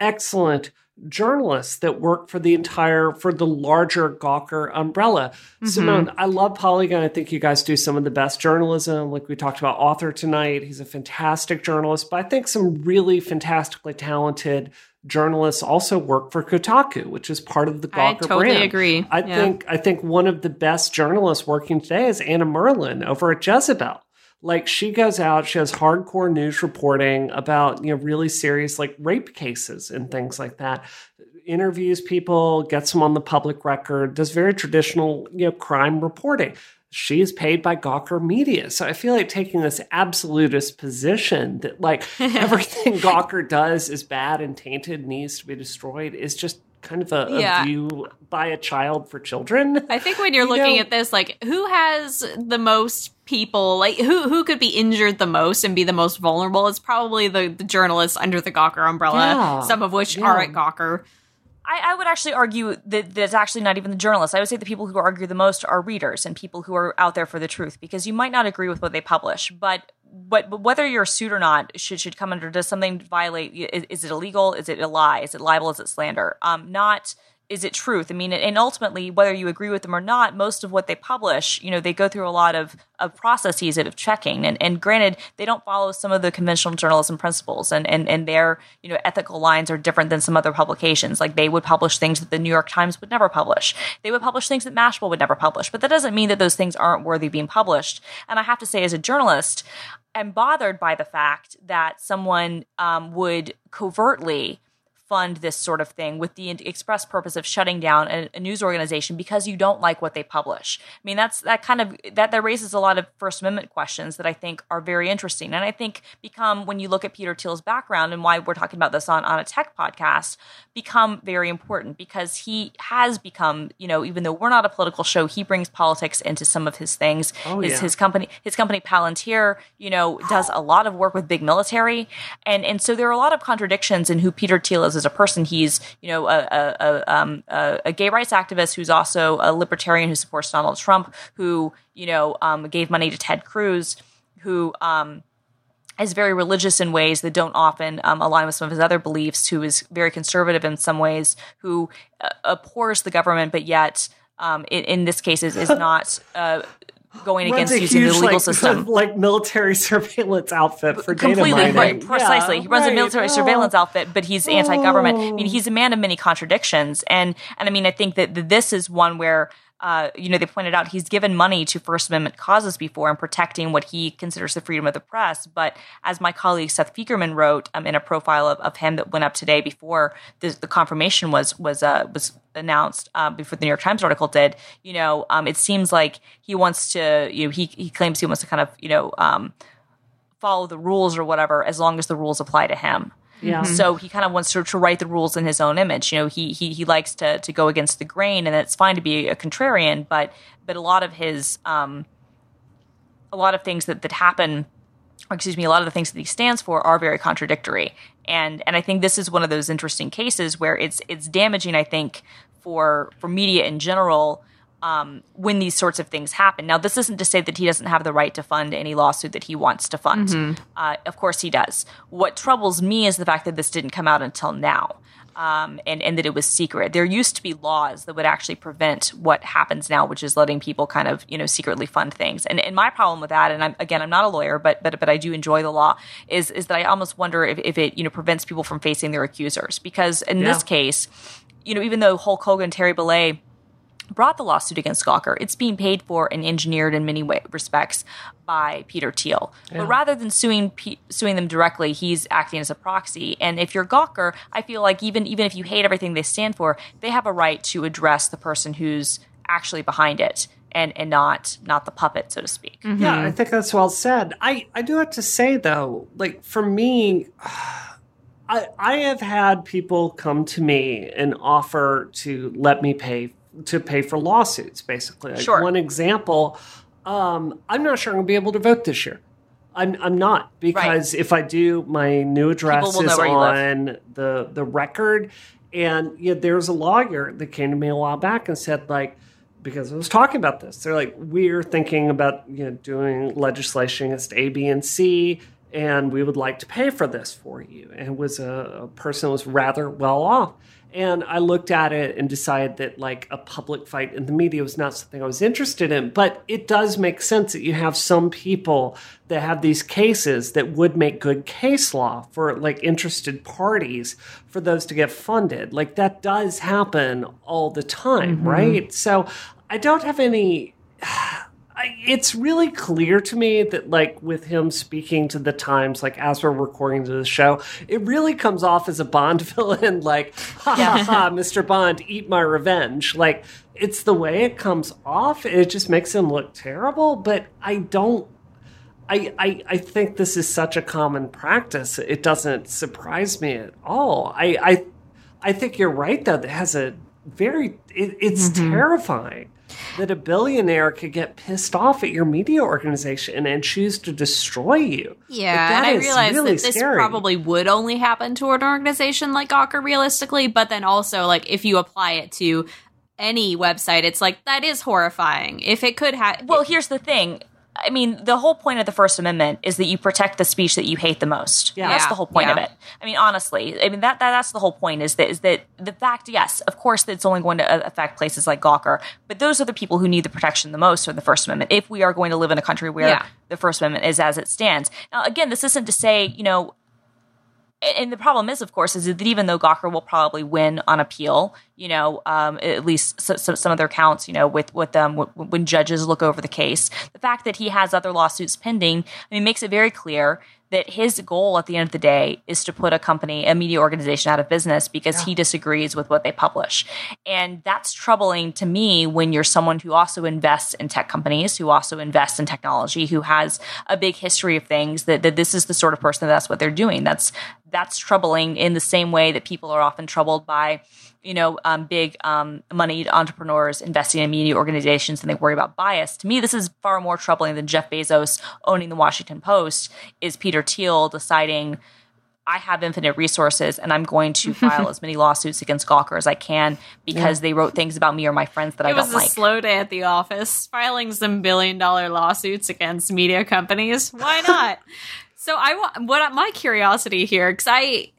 excellent journalists that work for the entire for the larger Gawker umbrella. Mm-hmm. Simone, I love Polygon. I think you guys do some of the best journalism. Like we talked about author tonight. He's a fantastic journalist, but I think some really fantastically talented journalists also work for Kotaku, which is part of the Gawker brand. I totally brand. agree. I yeah. think I think one of the best journalists working today is Anna Merlan over at Jezebel like she goes out she has hardcore news reporting about you know really serious like rape cases and things like that interviews people gets them on the public record does very traditional you know crime reporting she is paid by Gawker Media. So I feel like taking this absolutist position that like everything Gawker does is bad and tainted, needs to be destroyed is just kind of a, yeah. a, view by a child for children. I think when you're you looking know, at this, like who has the most people, like who who could be injured the most and be the most vulnerable? It's probably the, the journalists under the Gawker umbrella, yeah, some of which yeah. are at Gawker. I, I, would actually argue that that's actually not even the journalists. I would say the people who argue the most are readers and people who are out there for the truth because you might not agree with what they publish, but but, whether you're sued or not should should come under does something violate is, is, it illegal? Is it a lie? Is it libel? Is it slander? Um not is it truth? I mean and ultimately whether you agree with them or not most of what they publish you know they go through a lot of, of processes of checking. And, and granted they don't follow some of the conventional journalism principles and, and and their you know ethical lines are different than some other publications. Like they would publish things that the new york times would never publish. They would publish things that mashable would never publish. But that doesn't mean that those things aren't worthy of being published. And i have to say as a journalist I'm bothered by the fact that someone um, would covertly fund this sort of thing with the express purpose of shutting down a, a, news organization because you don't like what they publish. I mean, that's that kind of that that raises a lot of First Amendment questions that I think are very interesting, and I think become when you look at Peter Thiel's background and why we're talking about this on on a tech podcast, become very important because he has become, you know, even though we're not a political show, he brings politics into some of his things. Oh, his, yeah. his company, his company Palantir, you know, does a lot of work with big military, and and so there are a lot of contradictions in who Peter Thiel is as a person. He's, you know, a a, a, um, a, gay rights activist who's also a libertarian who supports Donald Trump, who you know um, gave money to Ted Cruz, who um, is very religious in ways that don't often um, align with some of his other beliefs, who is very conservative in some ways, who uh, abhors the government, but yet um, in, in, this case is, is not uh, going against using huge, the legal like, system. Like military surveillance outfit for Completely. Right, precisely. Yeah, he runs right. a military oh. surveillance outfit, but he's anti-government. I mean, oh. he's a man of many contradictions. And, and I mean, I think that this is one where uh, you know, they pointed out he's given money to First Amendment causes before in protecting what he considers the freedom of the press. But as my colleague Seth Fiegerman wrote um, in a profile of, of him that went up today before the, the confirmation was was uh, was announced uh, before the New York Times article did, you know, um, it seems like he wants to, you know, he he claims he wants to kind of, you know. Um, follow the rules or whatever as long as the rules apply to him. Yeah. So he kind of wants to, to write the rules in his own image. You know, he he he likes to to go against the grain, and it's fine to be a contrarian, but but a lot of his um, a lot of things that that happen, or excuse me, a lot of the things that he stands for are very contradictory, and and I think this is one of those interesting cases where it's it's damaging. I think for for media in general. Um, when these sorts of things happen. Now, this isn't to say that he doesn't have the right to fund any lawsuit that he wants to fund. Uh, of course, he does. What troubles me is the fact that this didn't come out until now. Um, and, and that it was secret. There used to be laws that would actually prevent what happens now, which is letting people kind of, you know, secretly fund things. And, and my problem with that, and I'm, again, I'm not a lawyer, but, but, but I do enjoy the law, is, is that I almost wonder if, if it, you know, prevents people from facing their accusers. Because in this case, you know, even though Hulk Hogan and Terry Bollea brought the lawsuit against Gawker, it's being paid for and engineered in many way, respects by Peter Thiel. But rather than suing P- suing them directly, he's acting as a proxy. And if you're Gawker, I feel like even even if you hate everything they stand for, they have a right to address the person who's actually behind it. And, and not not the puppet, so to speak. Mm-hmm. Yeah, I think that's well said. I, I do have to say though, like for me, I I have had people come to me and offer to let me pay to pay for lawsuits. Basically, like Sure. one example, um, I'm not sure I'm gonna be able to vote this year. I'm I'm not because if I do, my new address is where you live. on the the record, and yeah, there's a lawyer that came to me a while back and said like because I was talking about this. They're like, we're thinking about you know doing legislation against A, B, and C, and we would like to pay for this for you. And it was a, a person who was rather well off. And I looked at it and decided that like a public fight in the media was not something I was interested in. But it does make sense that you have some people that have these cases that would make good case law for like interested parties for those to get funded. Like that does happen all the time, mm-hmm. right? So I don't have any it's really clear to me that like with him speaking to the times like as we're recording to the show it really comes off as a bond villain like ha ha ha mr bond eat my revenge like it's the way it comes off it just makes him look terrible but i don't I, I, I think this is such a common practice. It doesn't surprise me at all. I I, I think you're right though. That has a very it, it's mm-hmm. terrifying that a billionaire could get pissed off at your media organization and choose to destroy you. Yeah, Like, that and I realize really that this scary. probably would only happen to an organization like Gawker realistically, but then also like if you apply it to any website, it's like that is horrifying. If it could have Well, here's the thing. I mean, the whole point of the First Amendment is that you protect the speech that you hate the most. Yeah. that's the whole point of it. I mean, honestly, I mean that, that that's the whole point. Is that is that the fact? Yes, of course, that it's only going to affect places like Gawker, but those are the people who need the protection the most from the First Amendment. If we are going to live in a country where Yeah. the First Amendment is as it stands. Now, again, this isn't to say you know and the problem is, of course, is that even though Gawker will probably win on appeal, you know, um, at least so, so, some of their counts, you know, with with them w- when judges look over the case, the fact that he has other lawsuits pending, I mean, makes it very clear that his goal at the end of the day is to put a company, a media organization out of business because he disagrees with what they publish. And that's troubling to me when you're someone who also invests in tech companies, who also invests in technology, who has a big history of things that, that this is the sort of person that that's what they're doing. That's that's troubling in the same way that people are often troubled by you know, um, big um, moneyed entrepreneurs investing in media organizations and they worry about bias. To me, this is far more troubling than Jeff Bezos owning the Washington Post. Is Peter Thiel deciding I have infinite resources and I'm going to file as many lawsuits against Gawker as I can because they wrote things about me or my friends that I it was don't a slow day at the office, filing some billion dollar lawsuits against media companies. Why not? so I want what my curiosity here because I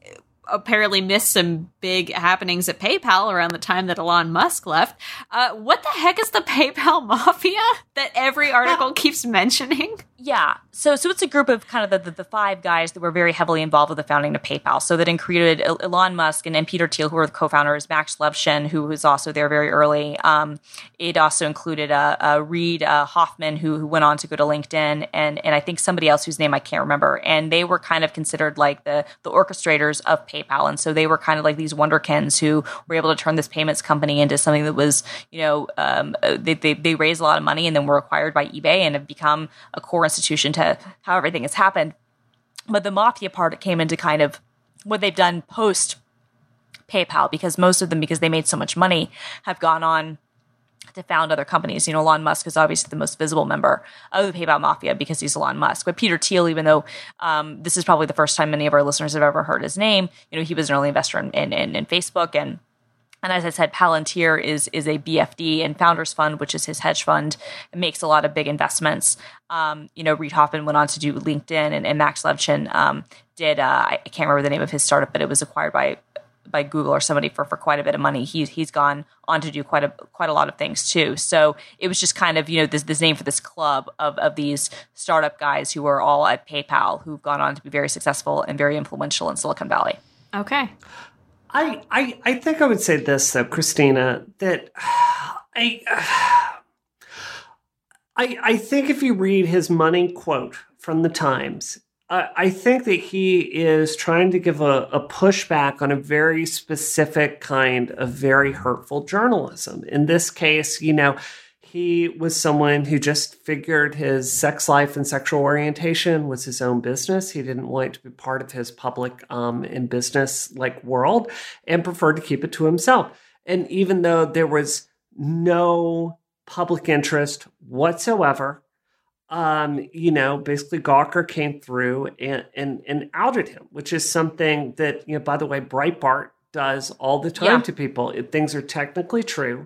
apparently missed some big happenings at PayPal around the time that Elon Musk left. Uh, what the heck is the PayPal mafia that every article keeps mentioning? Yeah. So so it's a group of kind of the, the, the five guys that were very heavily involved with the founding of PayPal. So that included Elon Musk and, and Peter Thiel, who were the co-founders, Max Levchin, who was also there very early. Um, it also included uh, uh, Reid uh, Hoffman, who, who went on to go to LinkedIn, and and I think somebody else whose name I can't remember. And they were kind of considered like the the orchestrators of PayPal, and so they were kind of like these wonderkins who were able to turn this payments company into something that was, you know, um, uh, they, they they raised a lot of money and then were acquired by eBay and have become a core institution to how everything has happened. but the mafia part came into kind of what they've done post PayPal because most of them, because they made so much money, have gone on to found other companies. You know, Elon Musk is obviously the most visible member of the PayPal mafia because he's Elon Musk. But Peter Thiel, even though um, this is probably the first time many of our listeners have ever heard his name, you know, he was an early investor in, in, in, in Facebook and and as I said, Palantir is is a BFD and Founders Fund, which is his hedge fund, makes a lot of big investments. Um, you know, Reid Hoffman went on to do LinkedIn, and, and Max Levchin um, did. Uh, I can't remember the name of his startup, but it was acquired by by Google or somebody for, for quite a bit of money. He's he's gone on to do quite a quite a lot of things too. So it was just kind of you know this this name for this club of of these startup guys who are all at PayPal who've gone on to be very successful and very influential in Silicon Valley. Okay. I, I, I think I would say this though, Christina, that I, I, I think if you read his money quote from the Times, I think that he is trying to give a, a pushback on a very specific kind of very hurtful journalism. In this case, you know, he was someone who just figured his sex life and sexual orientation was his own business. He didn't want it to be part of his public um, and business like world and preferred to keep it to himself. And even though there was no public interest whatsoever, um, you know, basically Gawker came through and, and, and outed him, which is something that, you know, by the way, Breitbart does all the time yeah. to people. If things are technically true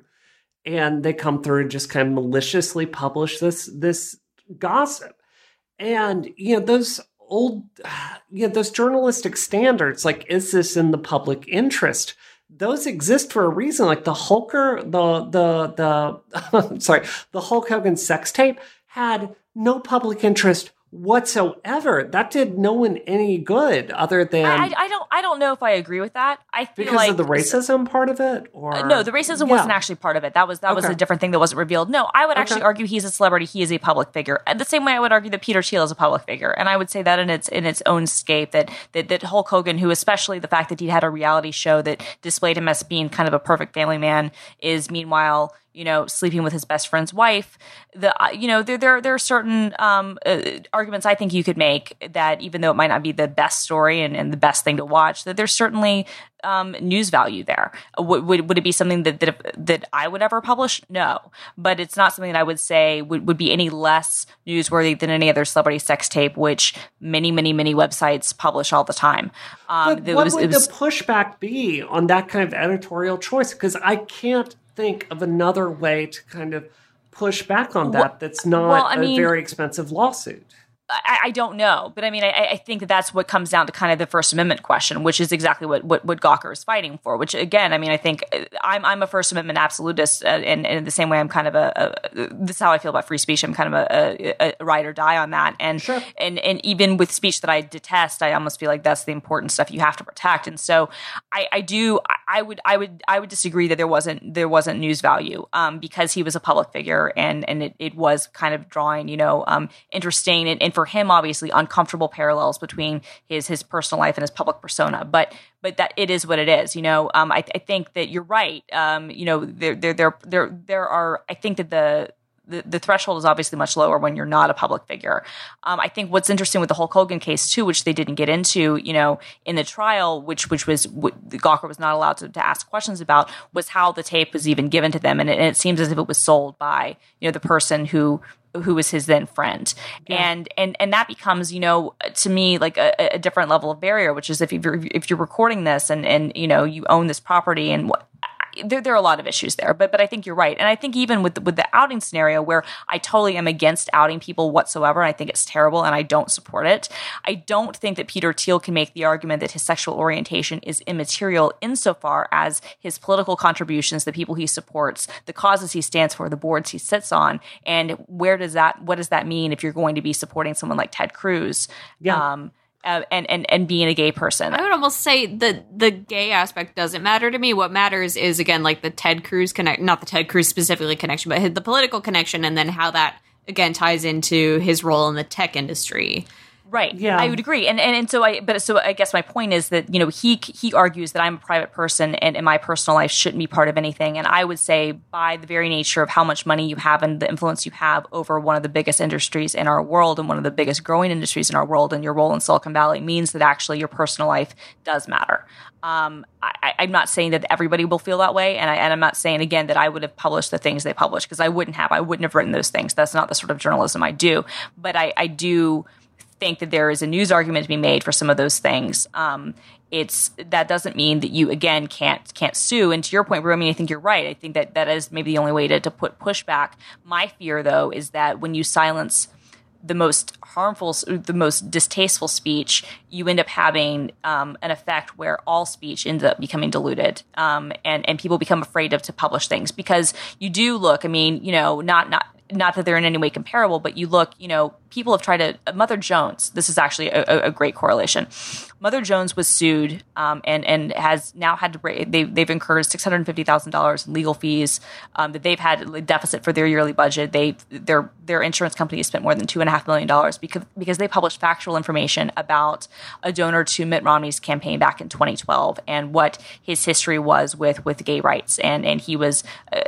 and they come through and just kind of maliciously publish this this gossip. And you know those old you know those journalistic standards like is this in the public interest? Those exist for a reason like the hulker the the the sorry the hulk hogan sex tape had no public interest whatsoever. That did no one any good other than I, I, don't I don't know if I agree with that. I feel because like of the racism part of it, or uh, no, the racism yeah. wasn't actually part of it. That was that okay. was a different thing that wasn't revealed. No, I would okay. actually argue he's a celebrity. He is a public figure. And the same way I would argue that Peter Thiel is a public figure, and I would say that in its in its own scape that that that Hulk Hogan, who especially the fact that he had a reality show that displayed him as being kind of a perfect family man, is meanwhile you know, sleeping with his best friend's wife. The uh, you know there there there are certain um, uh, arguments I think you could make that even though it might not be the best story and, and the best thing to watch, that there's certainly um, news value there. Would, would, would it be something that, that that I would ever publish? No, but it's not something that I would say would, would be any less newsworthy than any other celebrity sex tape, which many many many websites publish all the time. Um, but what was, would was, the pushback be on that kind of editorial choice? Because I can't think of another way to kind of push back on that well, that's not well, a mean, very expensive lawsuit. I, I, don't know, but I mean, I, I, think that that's what comes down to kind of the First Amendment question, which is exactly what what, what Gawker is fighting for. Which again, I mean, I think uh, I'm I'm a First Amendment absolutist, uh, and, and in the same way, I'm kind of a, a, this is how I feel about free speech. I'm kind of a, a, a ride or die on that, and sure. and and even with speech that I detest, I almost feel like that's the important stuff you have to protect. And so, I, I do, I would I would I would disagree that there wasn't there wasn't news value um, because he was a public figure, and and it, it was kind of drawing, you know, um, interesting, and, and for him, obviously uncomfortable parallels between his his personal life and his public persona. But but that it is what it is. You know, um, I, I, think that you're right. Um, you know, there there there there there are. I think that the the, the threshold is obviously much lower when you're not a public figure. Um, I think what's interesting with the Hulk Hogan case too, which they didn't get into, you know, in the trial, which which was Gawker was not allowed to, to ask questions about, was how the tape was even given to them, and it, and it seems as if it was sold by you know the person who who was his then friend yeah. and and and that becomes you know to me like a, a, different level of barrier which is if you're if you're recording this and and you know you own this property and what there, there are a lot of issues there, but but I think you're right, and I think even with the, with the outing scenario where I totally am against outing people whatsoever, and I think it's terrible, and I don't support it. I don't think that Peter Thiel can make the argument that his sexual orientation is immaterial insofar as his political contributions, the people he supports, the causes he stands for, the boards he sits on, and where does that what does that mean if you're going to be supporting someone like Ted Cruz? Yeah. Um, uh, and and and being a gay person. I would almost say the the gay aspect doesn't matter to me. What matters is again like the Ted Cruz connect, not the Ted Cruz specifically connection, but the political connection, and then how that again ties into his role in the tech industry. Right. Yeah. I would agree. And, and and so I but so I guess my point is that, you know, he he argues that I'm a private person and, and my personal life shouldn't be part of anything. And I would say by the very nature of how much money you have and the influence you have over one of the biggest industries in our world and one of the biggest growing industries in our world and your role in Silicon Valley means that actually your personal life does matter. Um, I, I'm not saying that everybody will feel that way, and, I, and I'm not saying again that I would have published the things they published because I wouldn't have. I wouldn't have written those things. That's not the sort of journalism I do. But I, I do think that there is a news argument to be made for some of those things. Um, it's that doesn't mean that you again can't can't sue. And to your point, Rue, I I think you're right. I think that that is maybe the only way to, to put pushback. My fear, though, is that when you silence the most harmful, the most distasteful speech, you end up having um, an effect where all speech ends up becoming diluted, um, and and people become afraid of to publish things because you do look. I mean, you know, not not not that they're in any way comparable, but you look, you know, people have tried to. Mother Jones. This is actually a, a great correlation. Mother Jones was sued um, and and has now had to they they've incurred six hundred fifty thousand dollars in legal fees um, that they've had a deficit for their yearly budget. They their their insurance company has spent more than two and a half million dollars because because they published factual information about a donor to Mitt Romney's campaign back in 2012 and what his history was with with gay rights and and he was uh,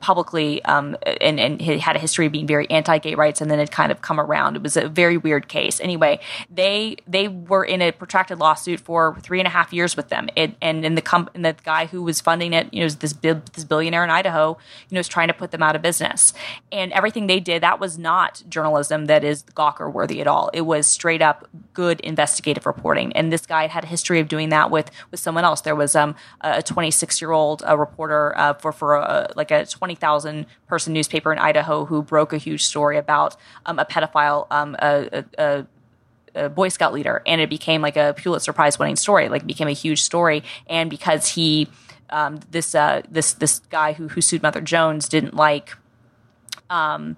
publicly um, and and he had a history of being very anti gay rights and then it kind of come around. It was a very weird case. Anyway, they they were in a protracted lawsuit for three and a half years with them. It, and and the comp- and the guy who was funding it, you know, this this billionaire in Idaho, you know, was trying to put them out of business. And everything they did, that was not journalism that is Gawker worthy at all. It was straight up good investigative reporting. And this guy had a history of doing that with with someone else. There was um, a 26 year old uh, reporter uh, for for a, like a 20,000 person newspaper in Idaho who broke a huge story about um, a pedophile, um, a, a, a Boy Scout leader, and it became like a Pulitzer Prize winning story. Like, became a huge story, and because he, um, this uh, this this guy who who sued Mother Jones didn't like, um,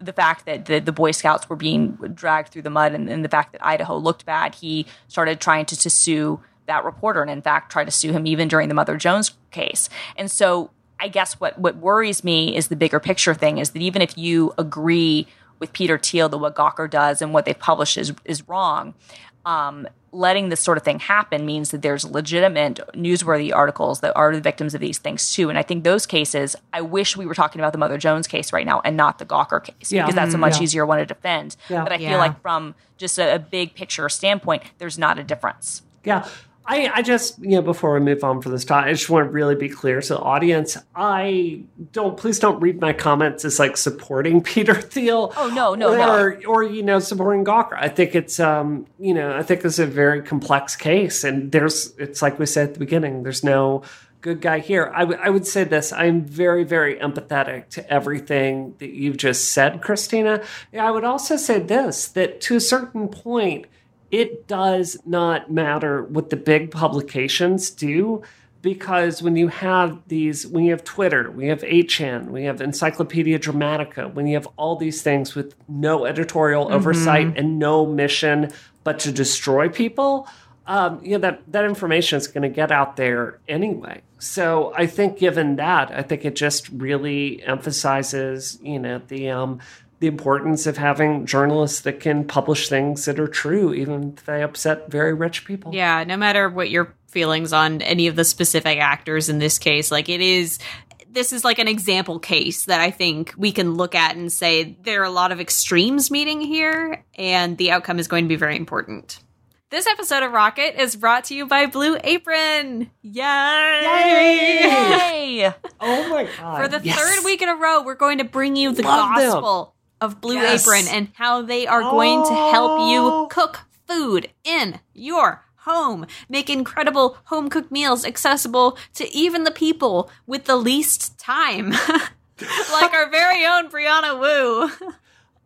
the fact that the, the Boy Scouts were being dragged through the mud, and, and the fact that Idaho looked bad, he started trying to, to sue that reporter, and in fact, tried to sue him even during the Mother Jones case. And so, I guess what what worries me is the bigger picture thing is that even if you agree with Peter Thiel that what Gawker does and what they've published is is wrong. Um, letting this sort of thing happen means that there's legitimate newsworthy articles that are the victims of these things too. And I think those cases, I wish we were talking about the Mother Jones case right now and not the Gawker case Yeah. because that's a much Yeah. easier one to defend. Yeah. But I feel like from just a, a big picture standpoint, there's not a difference. Yeah. I, I just, you know, before we move on for this talk, I just want to really be clear to the audience. I don't, please don't read my comments as like supporting Peter Thiel. Oh, no, no, no. or, Or, you know, supporting Gawker. I think it's, um, you know, I think it's a very complex case. And there's, it's like we said at the beginning, there's no good guy here. I, w- I would say this I'm very, very empathetic to everything that you've just said, Christina. I would also say this that to a certain point, it does not matter what the big publications do because when you have these when you have twitter we have 8chan we have encyclopedia dramatica when you have all these things with no editorial oversight and no mission but to destroy people um, you know that that information is going to get out there anyway. So i think given that i think it just really emphasizes you know the um, the importance of having journalists that can publish things that are true, even if they upset very rich people. Yeah, no matter what your feelings on any of the specific actors in this case, like it is this is like an example case that I think we can look at and say there are a lot of extremes meeting here, and the outcome is going to be very important. This episode of Rocket is brought to you by Blue Apron. Yay! Yay! Oh my god! For the Yes. third week in a row, we're going to bring you the Love them. Of Blue Yes. Apron and how they are going to help Oh. you cook food in your home. Make incredible home cooked meals accessible to even the people with the least time. like our very own Brianna Wu.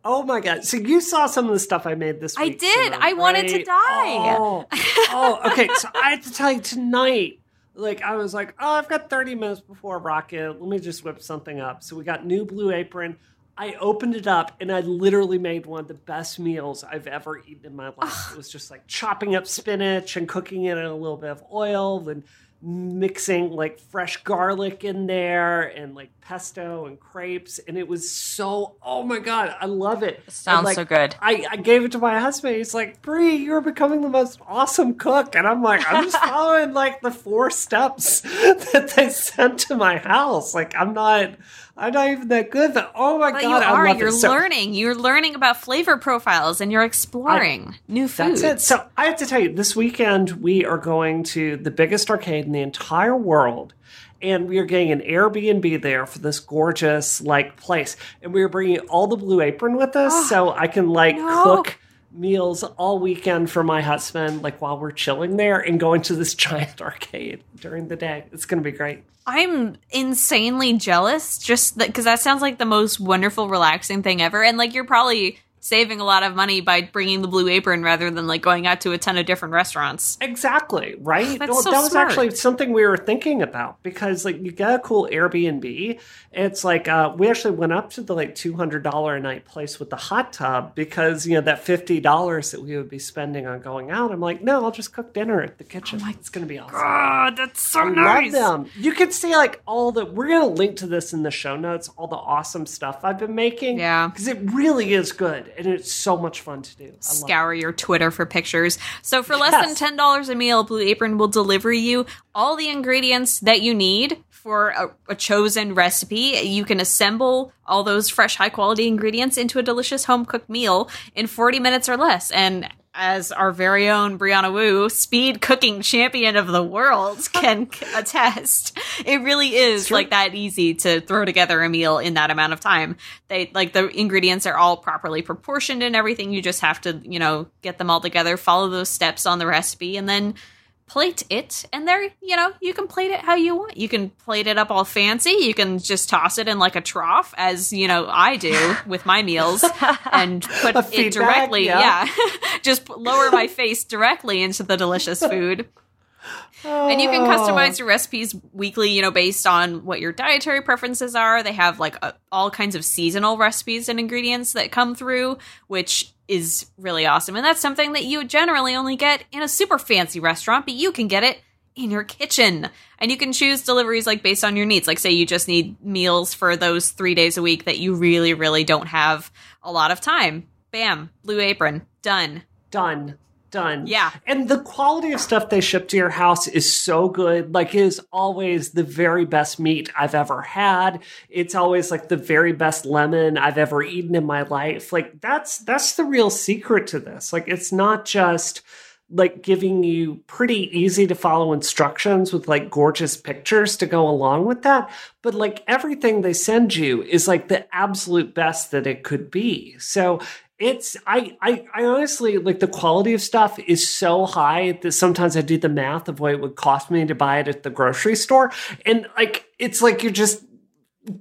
Oh my god! So you saw some of the stuff I made this week. I did. I wanted to die. Oh, oh, okay. So I have to tell you tonight. Like I was like, oh, I've got 30 minutes before Rocket. Let me just whip something up. So we got new Blue Apron. I opened it up and I literally made one of the best meals I've ever eaten in my life. It was just like chopping up spinach and cooking it in a little bit of oil and mixing like fresh garlic in there and like pesto and crepes and it was so oh my god i love it Sounds And, like, so good. I, I gave it to my husband he's like brie you're becoming the most awesome cook and i'm like i'm just following like the four steps that they sent to my house like i'm not i'm not even that good but oh my But god you I are. You're. So- learning. You're learning about flavor profiles and you're exploring new foods. That's it. So I have to tell you, this weekend we are going to the biggest arcade in the entire world. And we are getting an Airbnb there for this gorgeous like place. And we are bringing all the Blue Apron with us, ah, so I can like no. cook meals all weekend for my husband, like while we're chilling there and going to this giant arcade during the day. It's going to be great. I'm insanely jealous just because that sounds like the most wonderful, relaxing thing ever. And like, you're probably saving a lot of money by bringing the blue apron rather than like going out to a ton of different restaurants. Exactly, right? That's Well, so that was smart. actually something we were thinking about because like you get a cool Airbnb. It's like uh, we actually went up to the like two hundred dollar a night place with the hot tub because you know that fifty dollars that we would be spending on going out. I'm like, no, I'll just cook dinner at the kitchen. it's gonna be awesome. Oh, that's so I love them. You can see like all the. We're gonna link to this in the show notes. All the awesome stuff I've been making. Yeah. because it really is good and it's so much fun to do. I love scour your Twitter for pictures. So for less Yes. than ten dollars a meal, Blue Apron will deliver you all the ingredients that you need for a, a chosen recipe. You can assemble all those fresh, high quality ingredients into a delicious home cooked meal in forty minutes or less. And as our very own Brianna Wu, speed cooking champion of the world, can attest, it really is like that easy to throw together a meal in that amount of time. They like the ingredients are all properly proportioned and everything. You just have to, you know, get them all together, follow those steps on the recipe, and then plate it and there you know you can plate it how you want. You can plate it up all fancy. You can just toss it in like a trough as you know i do with my meals and put A it directly yeah. yeah, just lower my face directly into the delicious food and you can Oh. customize your recipes weekly, you know, based on what your dietary preferences are. They have like uh, all kinds of seasonal recipes and ingredients that come through, which is really awesome. And that's something that you generally only get in a super fancy restaurant, but you can get it in your kitchen. And you can choose deliveries like based on your needs. Like say you just need meals for those 3 days a week that you really really don't have a lot of time. Bam, Blue Apron, done. done done. Yeah. and the quality of stuff they ship to your house is so good. Like it is always the very best meat i've ever had. It's always like the very best lemon i've ever eaten in my life. Like that's that's the real secret to this. Like it's not just like giving you pretty easy to follow instructions with like gorgeous pictures to go along with that but like everything they send you is like the absolute best that it could be. So it's I, I I honestly like the quality of stuff is so high that sometimes I do the math of what it would cost me to buy it at the grocery store, and like it's like you're just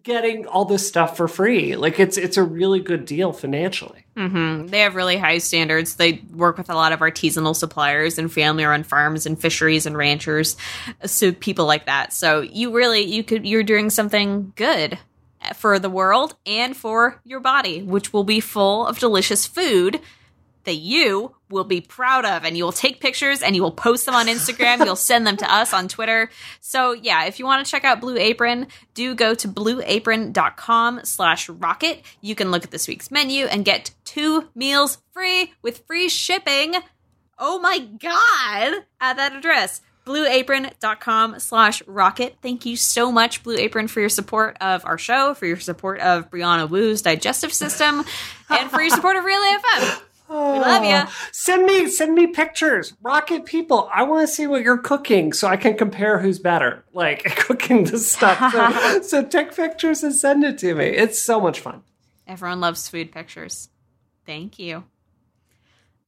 getting all this stuff for free. Like it's it's a really good deal financially. hmm They have really high standards. They work with a lot of artisanal suppliers and family-run farms and fisheries and ranchers, so people like that. So you really you could you're doing something good for the world and for your body, which will be full of delicious food that you will be proud of and you will take pictures and you will post them on Instagram. You'll send them to us on Twitter. So yeah, if you want to check out Blue Apron, do go to blueapron.com slash rocket. You can look at this week's menu and get two meals free with free shipping. Oh my God. At that address blueapron.com slash rocket thank you so much blue apron for your support of our show for your support of brianna Wu's digestive system and for your support of relay fm we love you. Oh, send me send me pictures, rocket people. I want to see what you're cooking so I can compare who's better, like cooking this stuff. So, so take pictures and send it to me. It's so much fun. Everyone loves food pictures. Thank you.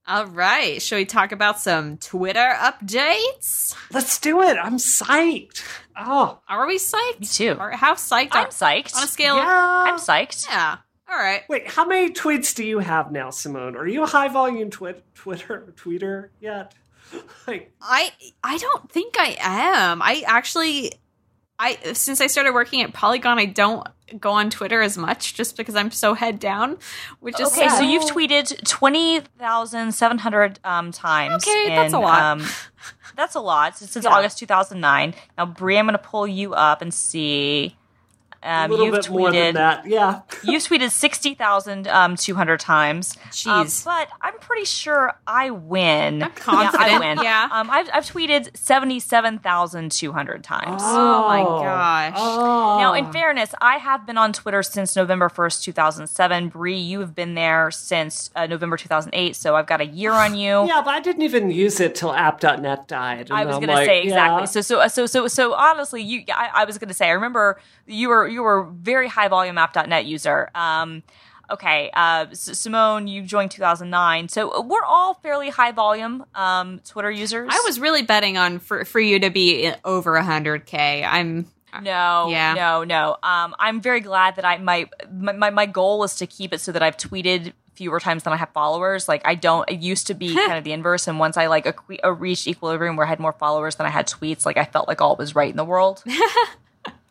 All right. Shall we talk about some Twitter updates? Let's do it. I'm psyched. Oh, Are we psyched? Me too. Or how psyched I'm are psyched. on a scale of yeah. I'm psyched. Yeah. All right. Wait, how many tweets do you have now, Simone? Are you a high volume twit Twitter tweeter yet? like, I I don't think I am. I actually I since I started working at Polygon, I don't go on Twitter as much just because I'm so head down, which is Okay, sad. so you've tweeted twenty thousand seven hundred um, times. Okay, that's a lot. Um, that's a lot since Yeah. August two thousand nine. Now, Brie, I'm going to pull you up and see. Um, a little you've bit more than tweeted. that. Yeah. You've tweeted sixty thousand um, two hundred times. Jeez. Um, but I'm pretty sure I win. I'm confident, Yeah, I win. yeah. Um, I've, I've tweeted seventy-seven thousand two hundred times. Oh my gosh. Oh. Now, in fairness, I have been on Twitter since November 1st, 2007. Bree, you have been there since uh, November 2008, so I've got a year on you. Yeah, but I didn't even use it till app.net died. I and was I'm going to say exactly. yeah. So, so, so, so, so, honestly, you, I, I was going to say, I remember you were you were a very high volume app.net user. Um, okay, uh, S- Simone, you joined 2009, so we're all fairly high volume um, Twitter users. I was really betting on for for you to be over 100k. I'm No, Yeah. no, no. Um, I'm very glad that I my, my my goal is to keep it so that I've tweeted fewer times than I have followers. Like I don't. It used to be kind of the inverse, and once I like equi- uh, reached equilibrium where I had more followers than I had tweets, like I felt like all was right in the world.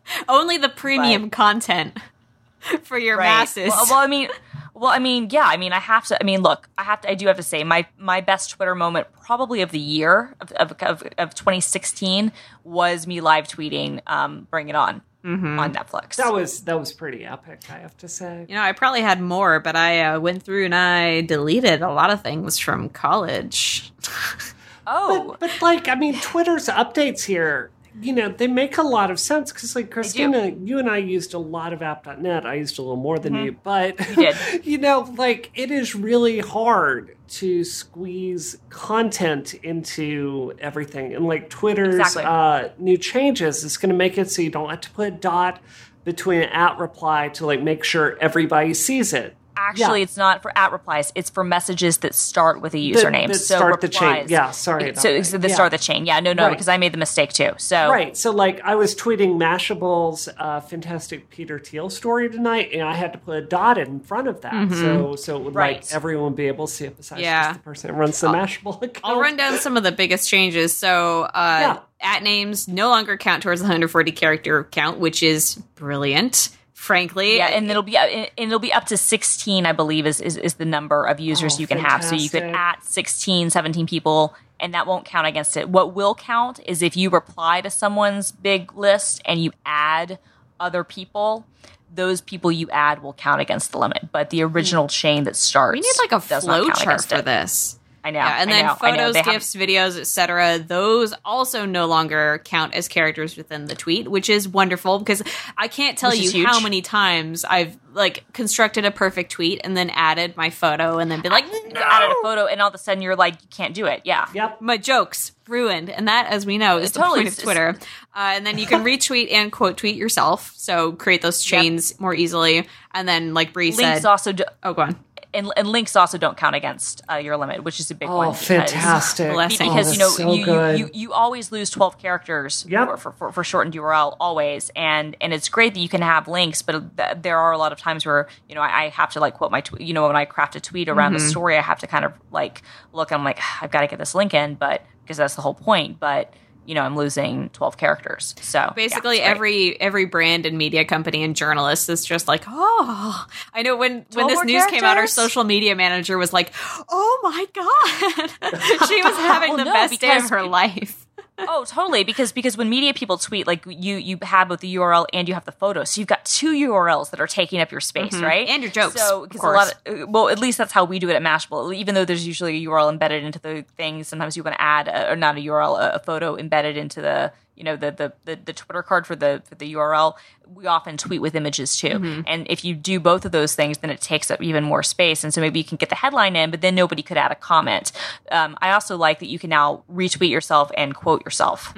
only the premium Right. content for your Right. masses. Well, well, I mean. Well, I mean, yeah. I mean, I have to. I mean, look, I have to. I do have to say, my my best Twitter moment, probably of the year of of, of, of 2016, was me live tweeting um, "Bring It On" on Netflix. that was that was pretty epic, I have to say. you know, I probably had more, but I uh, went through and I deleted a lot of things from college. oh, But, but like, I mean, Twitter's updates here, you know, they make a lot of sense because, like, Christina, you and I used a lot of app.net. I used a little more than you, but Mm-hmm. You you know, like, it is really hard to squeeze content into everything. And like, Twitter's Exactly. uh, new changes is going to make it so you don't have to put a dot between an at reply to like make sure everybody sees it. Actually, Yeah. it's not for at replies. It's for messages that start with a username. that so start the chain. Yeah, sorry It- about So, that. so that Yeah. start the chain. Yeah, no, no, Right. because I made the mistake too. So Right. So, like, I was tweeting Mashable's uh, fantastic Peter Thiel story tonight, and I had to put a dot in front of that, so so it would Right. like everyone be able to see it besides Yeah. just the person that runs the Mashable account. I'll run down some of the biggest changes. So, uh, Yeah. at names no longer count towards the 140 character count, which is brilliant. Frankly, yeah, and it'll be uh, and it'll be up to 16, I believe, is is, is the number of users Oh, you can have. So you could fantastic. at 16, 17 people, and that won't count against it. What will count is if you reply to someone's big list and you add other people. Those people you add will count against the limit, but the original hmm. chain that starts we need like a does not flow chart for it. this. I know. Yeah, and then know, photos, They have- gifs, videos, etc. Those also no longer count as characters within the tweet, which is wonderful because I can't tell Which you how many times I've like constructed a perfect tweet and then added my photo and then be like, no, added a photo, and all of a sudden you're like, you can't do it. Yeah. Yep. my jokes ruined, and that, as we know, is the Totally. point of Twitter. Uh, and then you can retweet and quote tweet yourself, so create those chains more easily. And then, like Bree Links said, also do, oh, go on. And, and links also don't count against uh, your limit, which is a big Oh, one. because- fantastic! Blessing. Because Oh, you know so you, you, you you always lose twelve characters Yep. for, for, for, for shortened URL always, and and it's great that you can have links, but th- there are a lot of times where you know I, I have to like quote my tweet. You know when I craft a tweet around Mm-hmm. the story, I have to kind of like look. I'm like I've got to get this link in, but because that's the whole point. But you know I'm losing twelve characters. So Basically, great. every every brand and media company and journalist is just like, oh, I know when when this news came out, our social media manager was like, oh my god, she was having Well, the oh, no, best day of her life. Oh, totally. Because because when media people tweet, like you you have both the URL and you have the photo, so you've got two URLs that are taking up your space, right? Mm-hmm. And your jokes, So because a lot, of, well, at least that's how we do it at Mashable. Even though there's usually a URL embedded into the thing, sometimes you want to add a, or not a URL, a, a photo embedded into the you know the, the the the Twitter card for the for the URL. We often tweet with images too, Mm-hmm. and if you do both of those things, then it takes up even more space. And so maybe you can get the headline in, but then nobody could add a comment. Um, I also like that you can now retweet yourself and quote yourself.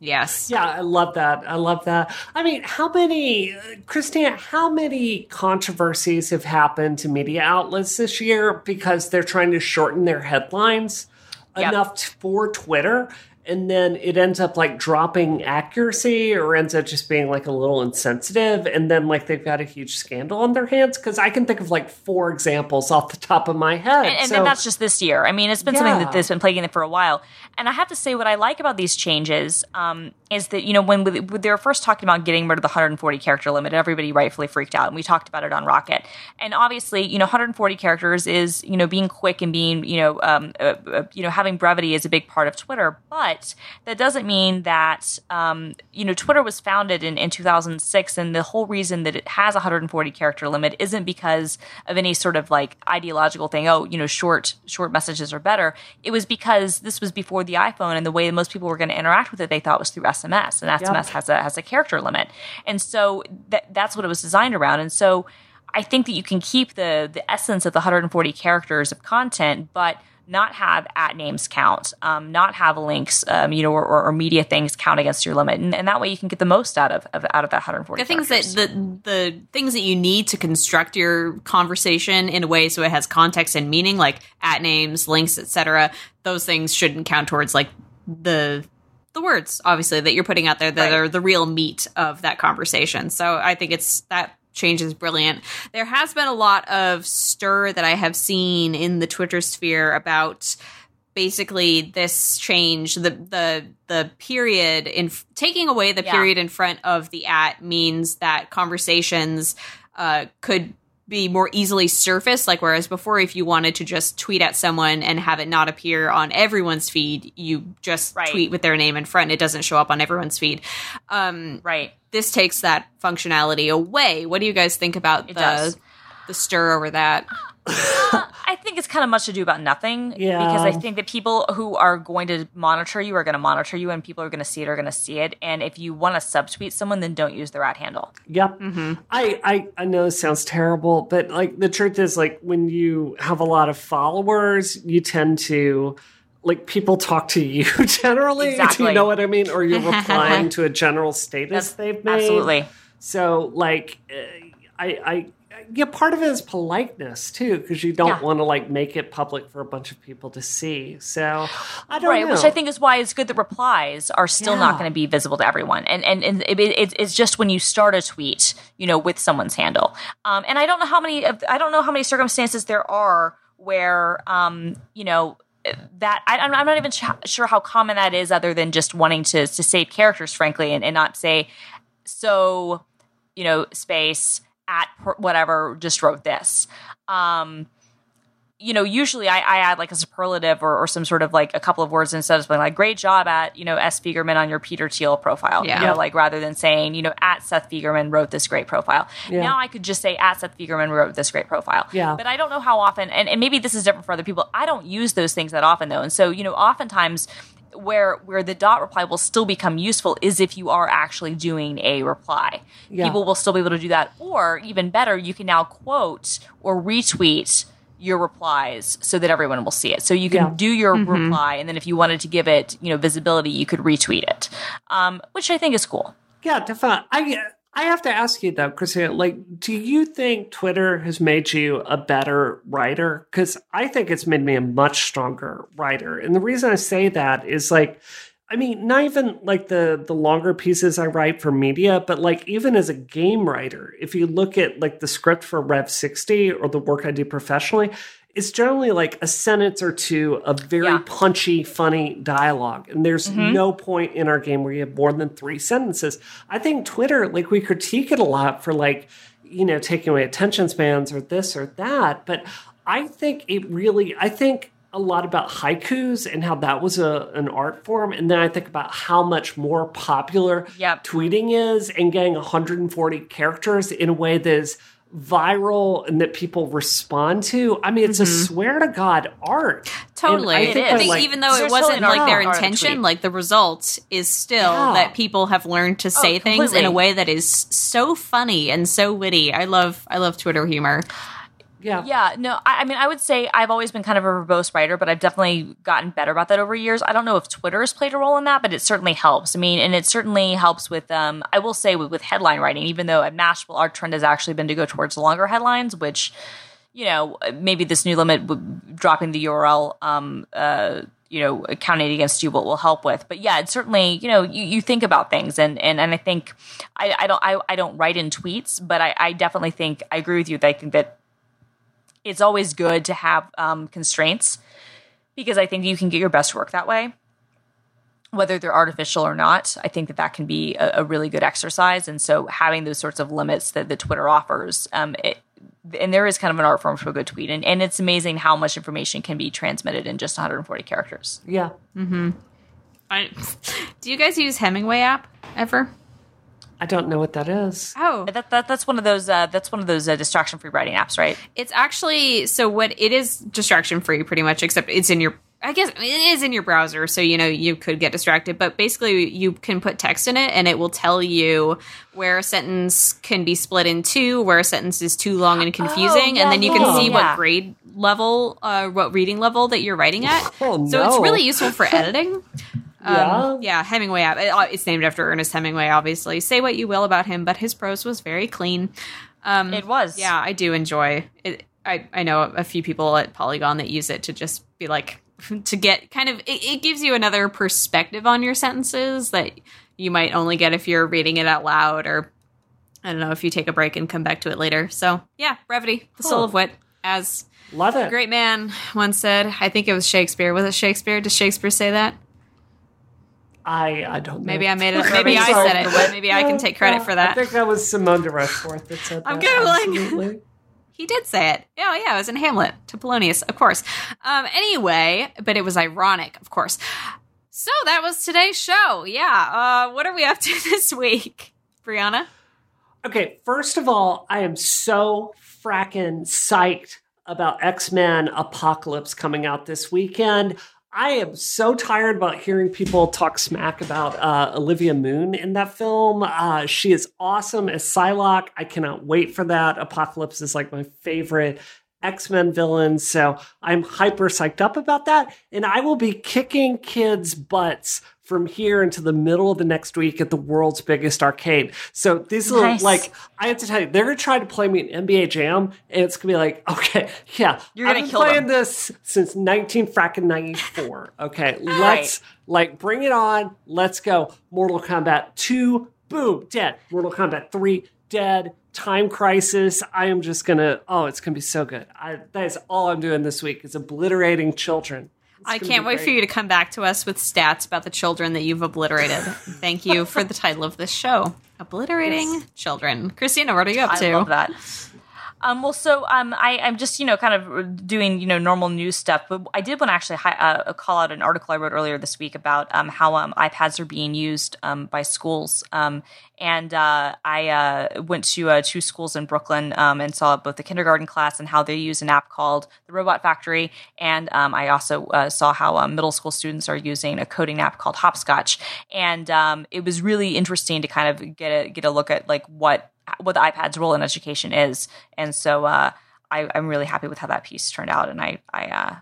Yes. Yeah, I love that. I love that. I mean, how many, uh, Christina, how many controversies have happened to media outlets this year because they're trying to shorten their headlines Yep. enough t- for Twitter? And then it ends up like dropping accuracy or ends up just being like a little insensitive and then like they've got a huge scandal on their hands because i can think of like four examples off the top of my head and, and so, that's just this year. I mean, it's been Yeah. something that, that's been plaguing them for a while. And I have to say, what I like about these changes um, is that you know when, we- when they were first talking about getting rid of the 140 character limit, everybody rightfully freaked out, and we talked about it on Rocket. And obviously, you know, 140 characters is you know being quick and being you know um, uh, uh, you know having brevity is a big part of Twitter, but that doesn't mean that um, you know Twitter was founded in, in 2006, and the whole reason that it has a 140 character limit isn't because of any sort of like ideological thing. Oh, you know, short short messages are better. It was because this was before the iPhone, and the way that most people were going to interact with it, they thought was through SMS, and SMS has a has a character limit, and so that that's what it was designed around, and so. I think that you can keep the the essence of the 140 characters of content, but not have at names count, um, not have links, um, you know, or, or, or media things count against your limit, and, and that way you can get the most out of, of out of that 140. the things that the the things that you need to construct your conversation in a way so it has context and meaning like at names links etc those things shouldn't count towards like the the words obviously that you're putting out there that Right. are the real meat of that conversation so i think it's that change is brilliant there has been a lot of stir that i have seen in the twitter sphere about basically this change the the the period in taking away the Yeah. period in front of the at means that conversations uh, could be more easily surfaced like whereas before if you wanted to just tweet at someone and have it not appear on everyone's feed you just Right. tweet with their name in front it doesn't show up on everyone's feed um, right. This takes that functionality away what do you guys think about It the does. the stir over that I think it's kind of much to do about nothing. Yeah. Because I think that people who are going to monitor you are going to monitor you, and people who are going to see it are going to see it. And if you want to subtweet someone, then don't use their at handle. Yep. Mm-hmm. I, I I know this sounds terrible, but like the truth is like when you have a lot of followers, you tend to like people talk to you generally. Do you know what I mean? Or you're replying to a general status they've made. Absolutely. So like uh, I I yeah, part of it is politeness too, because you don't Yeah. want to like make it public for a bunch of people to see. So I don't right know. which i think is why it's good that replies are still not going to be visible to everyone and and, and it, it, it's just when you start a tweet you know with someone's handle um, and i don't know how many of i don't know how many circumstances there are where um, you know that I, I'm I'm not even sure how common that is, other than just wanting to to save characters, frankly, and, and not say so. You know, space at whatever just wrote this. Um, you know, usually I, I add like a superlative or, or some sort of like a couple of words instead of being like, great job at, you know, S. Fiegerman on your Peter Thiel profile. Yeah. You know, like rather than saying, you know, at Seth Fiegerman wrote this great profile. Yeah. Now I could just say at Seth Fiegerman wrote this great profile. Yeah. But I don't know how often, and, and maybe this is different for other people. I don't use those things that often though. And so, you know, oftentimes where where the dot reply will still become useful is if you are actually doing a reply. Yeah. People will still be able to do that. Or even better, you can now quote or retweet your replies so that everyone will see it. So you can Yeah. do your reply, and then if you wanted to give it, you know, visibility, you could retweet it, um, which I think is cool. Yeah, definitely. I I have to ask you though, Christina. Like, do you think Twitter has made you a better writer? Because I think it's made me a much stronger writer. And the reason I say that is like, I mean, not even like the the longer pieces I write for media, but like even as a game writer, if you look at like the script for Rev sixty or the work I do professionally. It's generally like a sentence or two of very Yeah. punchy, funny dialogue. And there's mm-hmm. no point in our game where you have more than three sentences. I think Twitter, like we critique it a lot for like, you know, taking away attention spans or this or that. But I think it really, I think a lot about haikus and how that was a, an art form. And then I think about how much more popular Yep. tweeting is and getting 140 characters in a way that is viral and that people respond to. I mean, it's a mm-hmm. swear to God art. Totally. And I It think, is. that, like- even though it wasn't like their art in intention, like the result is still Yeah. that people have learned to say things in a way that is so funny and so witty. I love I love Twitter humor. Yeah. Yeah, no, I, I mean, I would say I've always been kind of a verbose writer, but I've definitely gotten better about that over years. I don't know if Twitter has played a role in that, but it certainly helps. I mean, and it certainly helps with, um, I will say, with, with headline writing, even though at Mashable, our trend has actually been to go towards longer headlines, which, you know, maybe this new limit, dropping the URL, um, uh, you know counting against you what will help with but yeah it's certainly you know you, you think about things and and, and i think i, I don't I, I don't write in tweets but I, I definitely think i agree with you that i think that it's always good to have um, constraints because i think you can get your best work that way. Whether they're artificial or not i think that that can be a, a really good exercise. And so having those sorts of limits that the twitter offers um, it, and there is kind of an art form to a good tweet. And, and it's amazing how much information can be transmitted in just 140 characters. Yeah. I, do you guys use Hemingway app ever? I don't know what that is. Oh, that, that that's one of those uh, that's one of those uh, distraction free writing apps right it's actually so what it is distraction free pretty much except it's in your I guess it is in your browser, so you know you could get distracted. But basically, you can put text in it, and it will tell you where a sentence can be split in two, where a sentence is too long and confusing, yeah, and then you can yeah, see yeah. what grade level, uh, what reading level that you're writing at. Oh, So it's really useful for editing. Yeah. Um, yeah, Hemingway app. Uh, It's named after Ernest Hemingway, obviously. Say what you will about him, but his prose was very clean. Um, it was yeah, I do enjoy it. I, I know a few people at Polygon that use it to just be like, to get kind of, it, it gives you another perspective on your sentences that you might only get if you're reading it out loud or I don't know if you take a break and come back to it later. So yeah, brevity, the soul of wit, as Love it. a great man once said. I think it was Shakespeare. Was it Shakespeare? Does Shakespeare say that? I I don't know. Maybe I made it. Maybe I said it. Maybe I can take credit for that. I think that was Simone de Rochefort that said I'm that. Googling. Absolutely. He did say it. Oh, yeah, it was in Hamlet to Polonius, of course. Um, anyway, but it was ironic, of course. So that was today's show. Yeah. Uh, what are we up to this week, Brianna? Okay, first of all, I am so fracking psyched about X Men Apocalypse coming out this weekend. I am so tired about hearing people talk smack about uh, Olivia Munn in that film. Uh, she is awesome as Psylocke. I cannot wait for that. Apocalypse is like my favorite X Men villain. So I'm hyper psyched up about that. And I will be kicking kids' butts from here into the middle of the next week at the world's biggest arcade. So these little, Nice. like, I have to tell you, they're going to try to play me an NBA Jam, and it's going to be like, okay, yeah, You're gonna I've gonna been kill playing them. this since 19 fracking 94. Okay, let's like bring it on. Let's go. Mortal Kombat 2, boom, dead. Mortal Kombat 3, dead. Time Crisis. I am just gonna. Oh, it's gonna be so good. I, that is all I'm doing this week is obliterating children. I can't wait great. for you to come back to us with stats about the children that you've obliterated. Thank you for the title of this show Obliterating Children. Christina, what are you up I to? love that. Um, well, so um, I, I'm just you know kind of doing you know normal news stuff, but I did want to actually hi- uh, call out an article I wrote earlier this week about um, how um, iPads are being used um, by schools. Um, and uh, I uh, went to uh, two schools in Brooklyn and saw both the kindergarten class and how they use an app called the Robot Factory, and I also uh, saw how middle school students are using a coding app called Hopscotch, and it was really interesting to kind of get a get a look at like what what the iPad's role in education is, and so uh, I, I'm really happy with how that piece turned out, and I I, uh,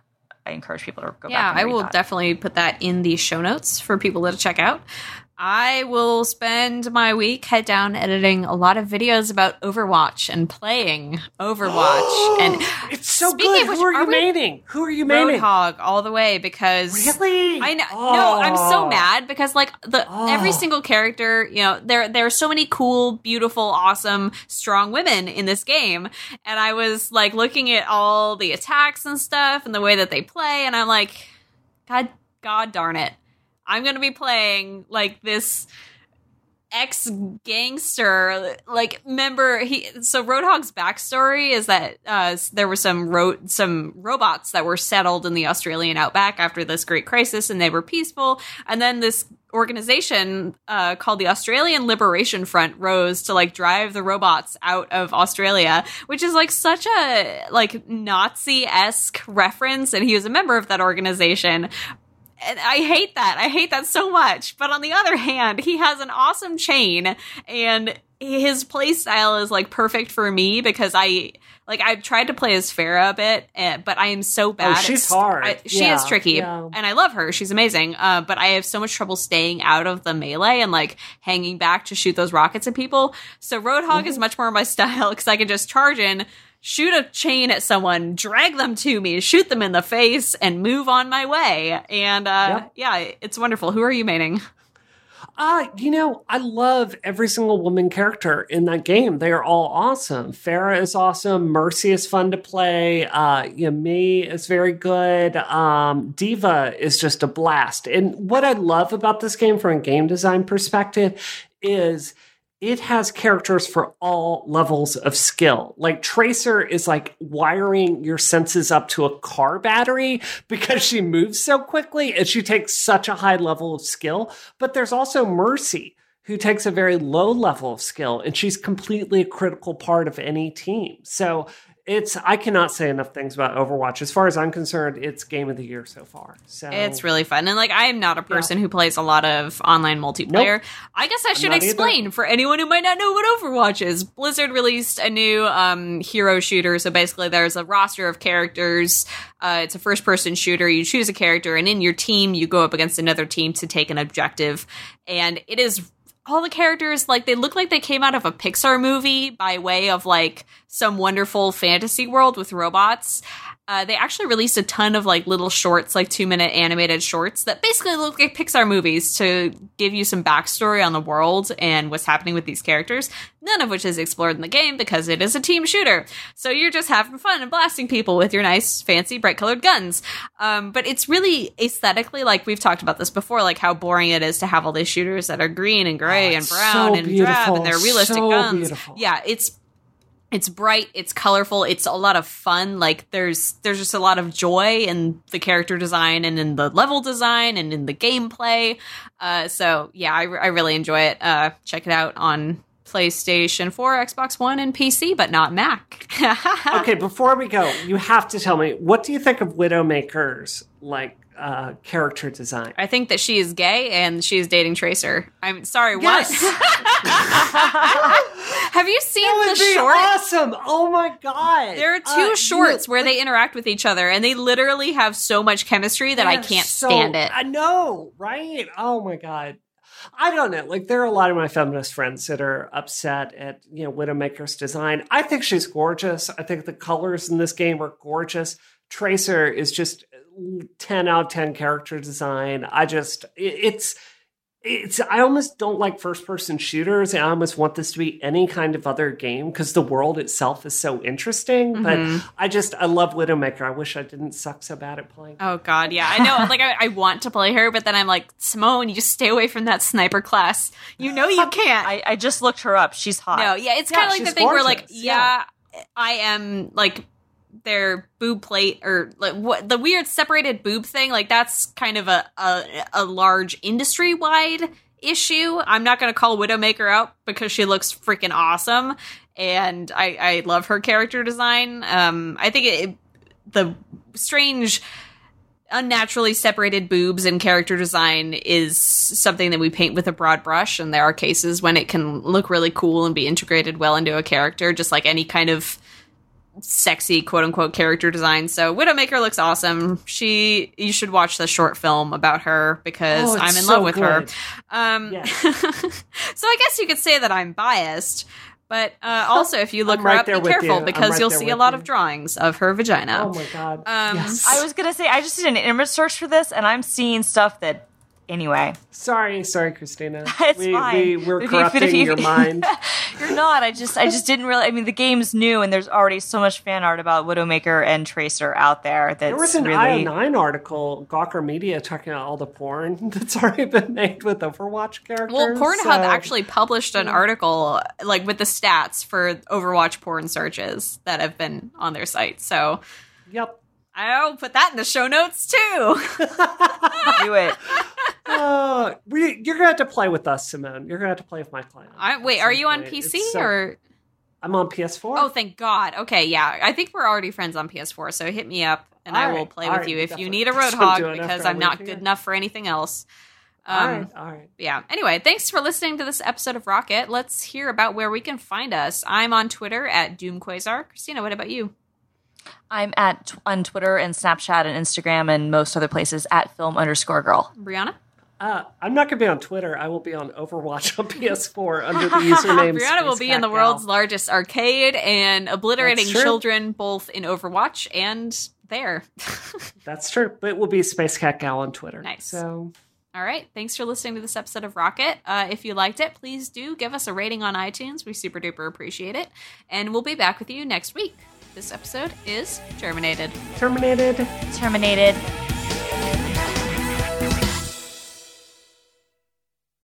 I encourage people to go yeah, I will that. definitely put that in the show notes for people to check out. I will spend my week head down editing a lot of videos about Overwatch and playing Overwatch. and It's so good. which, Who are are you maining? Who are you maining? Roadhog all the way because Really? I know. No, I'm so Oh. mad because like the every Oh. single character, you know, there there are so many cool, beautiful, awesome, strong women in this game, and I was like looking at all the attacks and stuff and the way that they play, and I'm like, God, God darn it, I'm gonna be playing like this ex gangster like member he so roadhog's backstory is that uh there were some ro- some robots that were settled in the australian outback after this great crisis and they were peaceful. And then this organization uh called the australian liberation front rose to like drive the robots out of australia which is like such a like nazi-esque reference. And he was a member of that organization and I hate that. I hate that so much. But on the other hand, he has an awesome chain and his play style is like perfect for me because I like I've tried to play as Pharah a bit, eh, but I am so bad. Oh, she's st- hard. I- she Yeah, is tricky, yeah. and I love her. She's amazing. Uh, but I have so much trouble staying out of the melee and like hanging back to shoot those rockets at people. So Roadhog Mm-hmm. is much more my style because I can just charge in, shoot a chain at someone, drag them to me, shoot them in the face, and move on my way. And uh, Yep. yeah, it's wonderful. Who are you maining? Uh, you know, I love every single woman character in that game. They are all awesome. Pharah is awesome. Mercy is fun to play. Uh, Yami is very good. Um, D.Va is just a blast. And what I love about this game from a game design perspective is it has characters for all levels of skill. Like Tracer is like wiring your senses up to a car battery because she moves so quickly and she takes such a high level of skill. But there's also Mercy who takes a very low level of skill and she's completely a critical part of any team. So it's I cannot say enough things about Overwatch. As far as I'm concerned, it's game of the year so far. So It's really fun. And like, I am not a person who plays a lot of online multiplayer. I guess I should not either. explain for anyone who might not know what Overwatch is. Blizzard released a new um, hero shooter. So basically, there's a roster of characters. Uh, it's a first person shooter. You choose a character, and in your team, you go up against another team to take an objective. And it is all the characters like they look like they came out of a Pixar movie by way of like some wonderful fantasy world with robots. Uh, they actually released a ton of like little shorts, like two minute animated shorts that basically look like Pixar movies to give you some backstory on the world and what's happening with these characters. None of which is explored in the game because it is a team shooter. So you're just having fun and blasting people with your nice, fancy, bright colored guns. Um, but it's really aesthetically like we've talked about this before, like how boring it is to have all these shooters that are green and gray Oh, and brown so and drab and they're realistic So guns. beautiful. Yeah, it's it's bright it's colorful it's a lot of fun like there's there's just a lot of joy in the character design and in the level design and in the gameplay. Uh so yeah i, I really enjoy it. Uh check it out on playstation 4 xbox one and pc but not mac. Okay, before we go, you have to tell me what do you think of Widowmaker's? Like uh, character design? i think that she is gay and she is dating tracer i'm sorry Yes! what have you seen That the would be short awesome! Oh my god! There are two Uh, shorts you- where they interact with each other, and they literally have so much chemistry that I can't so- stand it. I know, right? Oh my god. I don't know. Like there are a lot of my feminist friends that are upset at you know Widowmaker's design. I think she's gorgeous. I think the colors in this game are gorgeous. Tracer is just ten out of ten character design. I just it- it's it's I almost don't like first person shooters. I almost want this to be any kind of other game because the world itself is so interesting. Mm-hmm. But I just I love Widowmaker. I wish I didn't suck so bad at playing. Oh god, yeah, I know. Like I, I want to play her, but then I'm like, Simone, you just stay away from that sniper class. You know you can't. I, I just looked her up. She's hot. no, yeah, it's Yeah, kind of like the she's thing where like, gorgeous, yeah, I am like their boob plate or like what the weird separated boob thing. Like that's kind of a a, a large industry wide issue. I'm not going to call Widowmaker out because she looks freaking awesome, and I I love her character design. Um, I think it, the strange unnaturally separated boobs and character design is something that we paint with a broad brush and there are cases when it can look really cool and be integrated well into a character just like any kind of sexy quote unquote character design so widowmaker looks awesome she you should watch the short film about her because Oh, i'm in so love with her um Yes. so i guess you could say that i'm biased but uh, also if you look I'm her right up there be careful you. Because right you'll see a lot you. of drawings of her vagina Oh my god! Um, yes. I was gonna say I just did an image search for this, and I'm seeing stuff that. Anyway, sorry, sorry, Christina. It's we, fine. We, we're If you- corrupting if you- your mind. you're not. I just, I just didn't really. I mean, the game's new, and there's already so much fan art about Widowmaker and Tracer out there. That's There was an really. IO9 article, Gawker Media, talking about all the porn that's already been made with Overwatch characters. Well, Pornhub so- actually published an article like with the stats for Overwatch porn searches that have been on their site. So Yep. I'll put that in the show notes too. do it. Uh, we, you're gonna have to play with us, Simone. You're gonna have to play with my client. I, wait, are you on. PC so- or? I'm on PS4. Oh, thank God. Okay, yeah, I think we're already friends on PS4. So hit me up and I All will play with right, you if you need a Roadhog because I I'm not good here. enough for anything else. Um, right, all right. yeah. Anyway, thanks for listening to this episode of Rocket. Let's hear about where we can find us. I'm on Twitter at DoomQuasar. Christina, what about you? I'm at on Twitter and Snapchat and Instagram and most other places at film underscore girl. Brianna? Uh, I'm not going to be on Twitter. I will be on Overwatch on PS4 under the username. Brianna will be in the Space world's largest arcade and obliterating children both in Overwatch and there. That's true, but it will be Space Cat Gal on Twitter. Nice. So All right. Thanks for listening to this episode of Rocket. Uh, if you liked it, please do give us a rating on iTunes. We super duper appreciate it. And we'll be back with you next week. This episode is terminated. terminated. Terminated.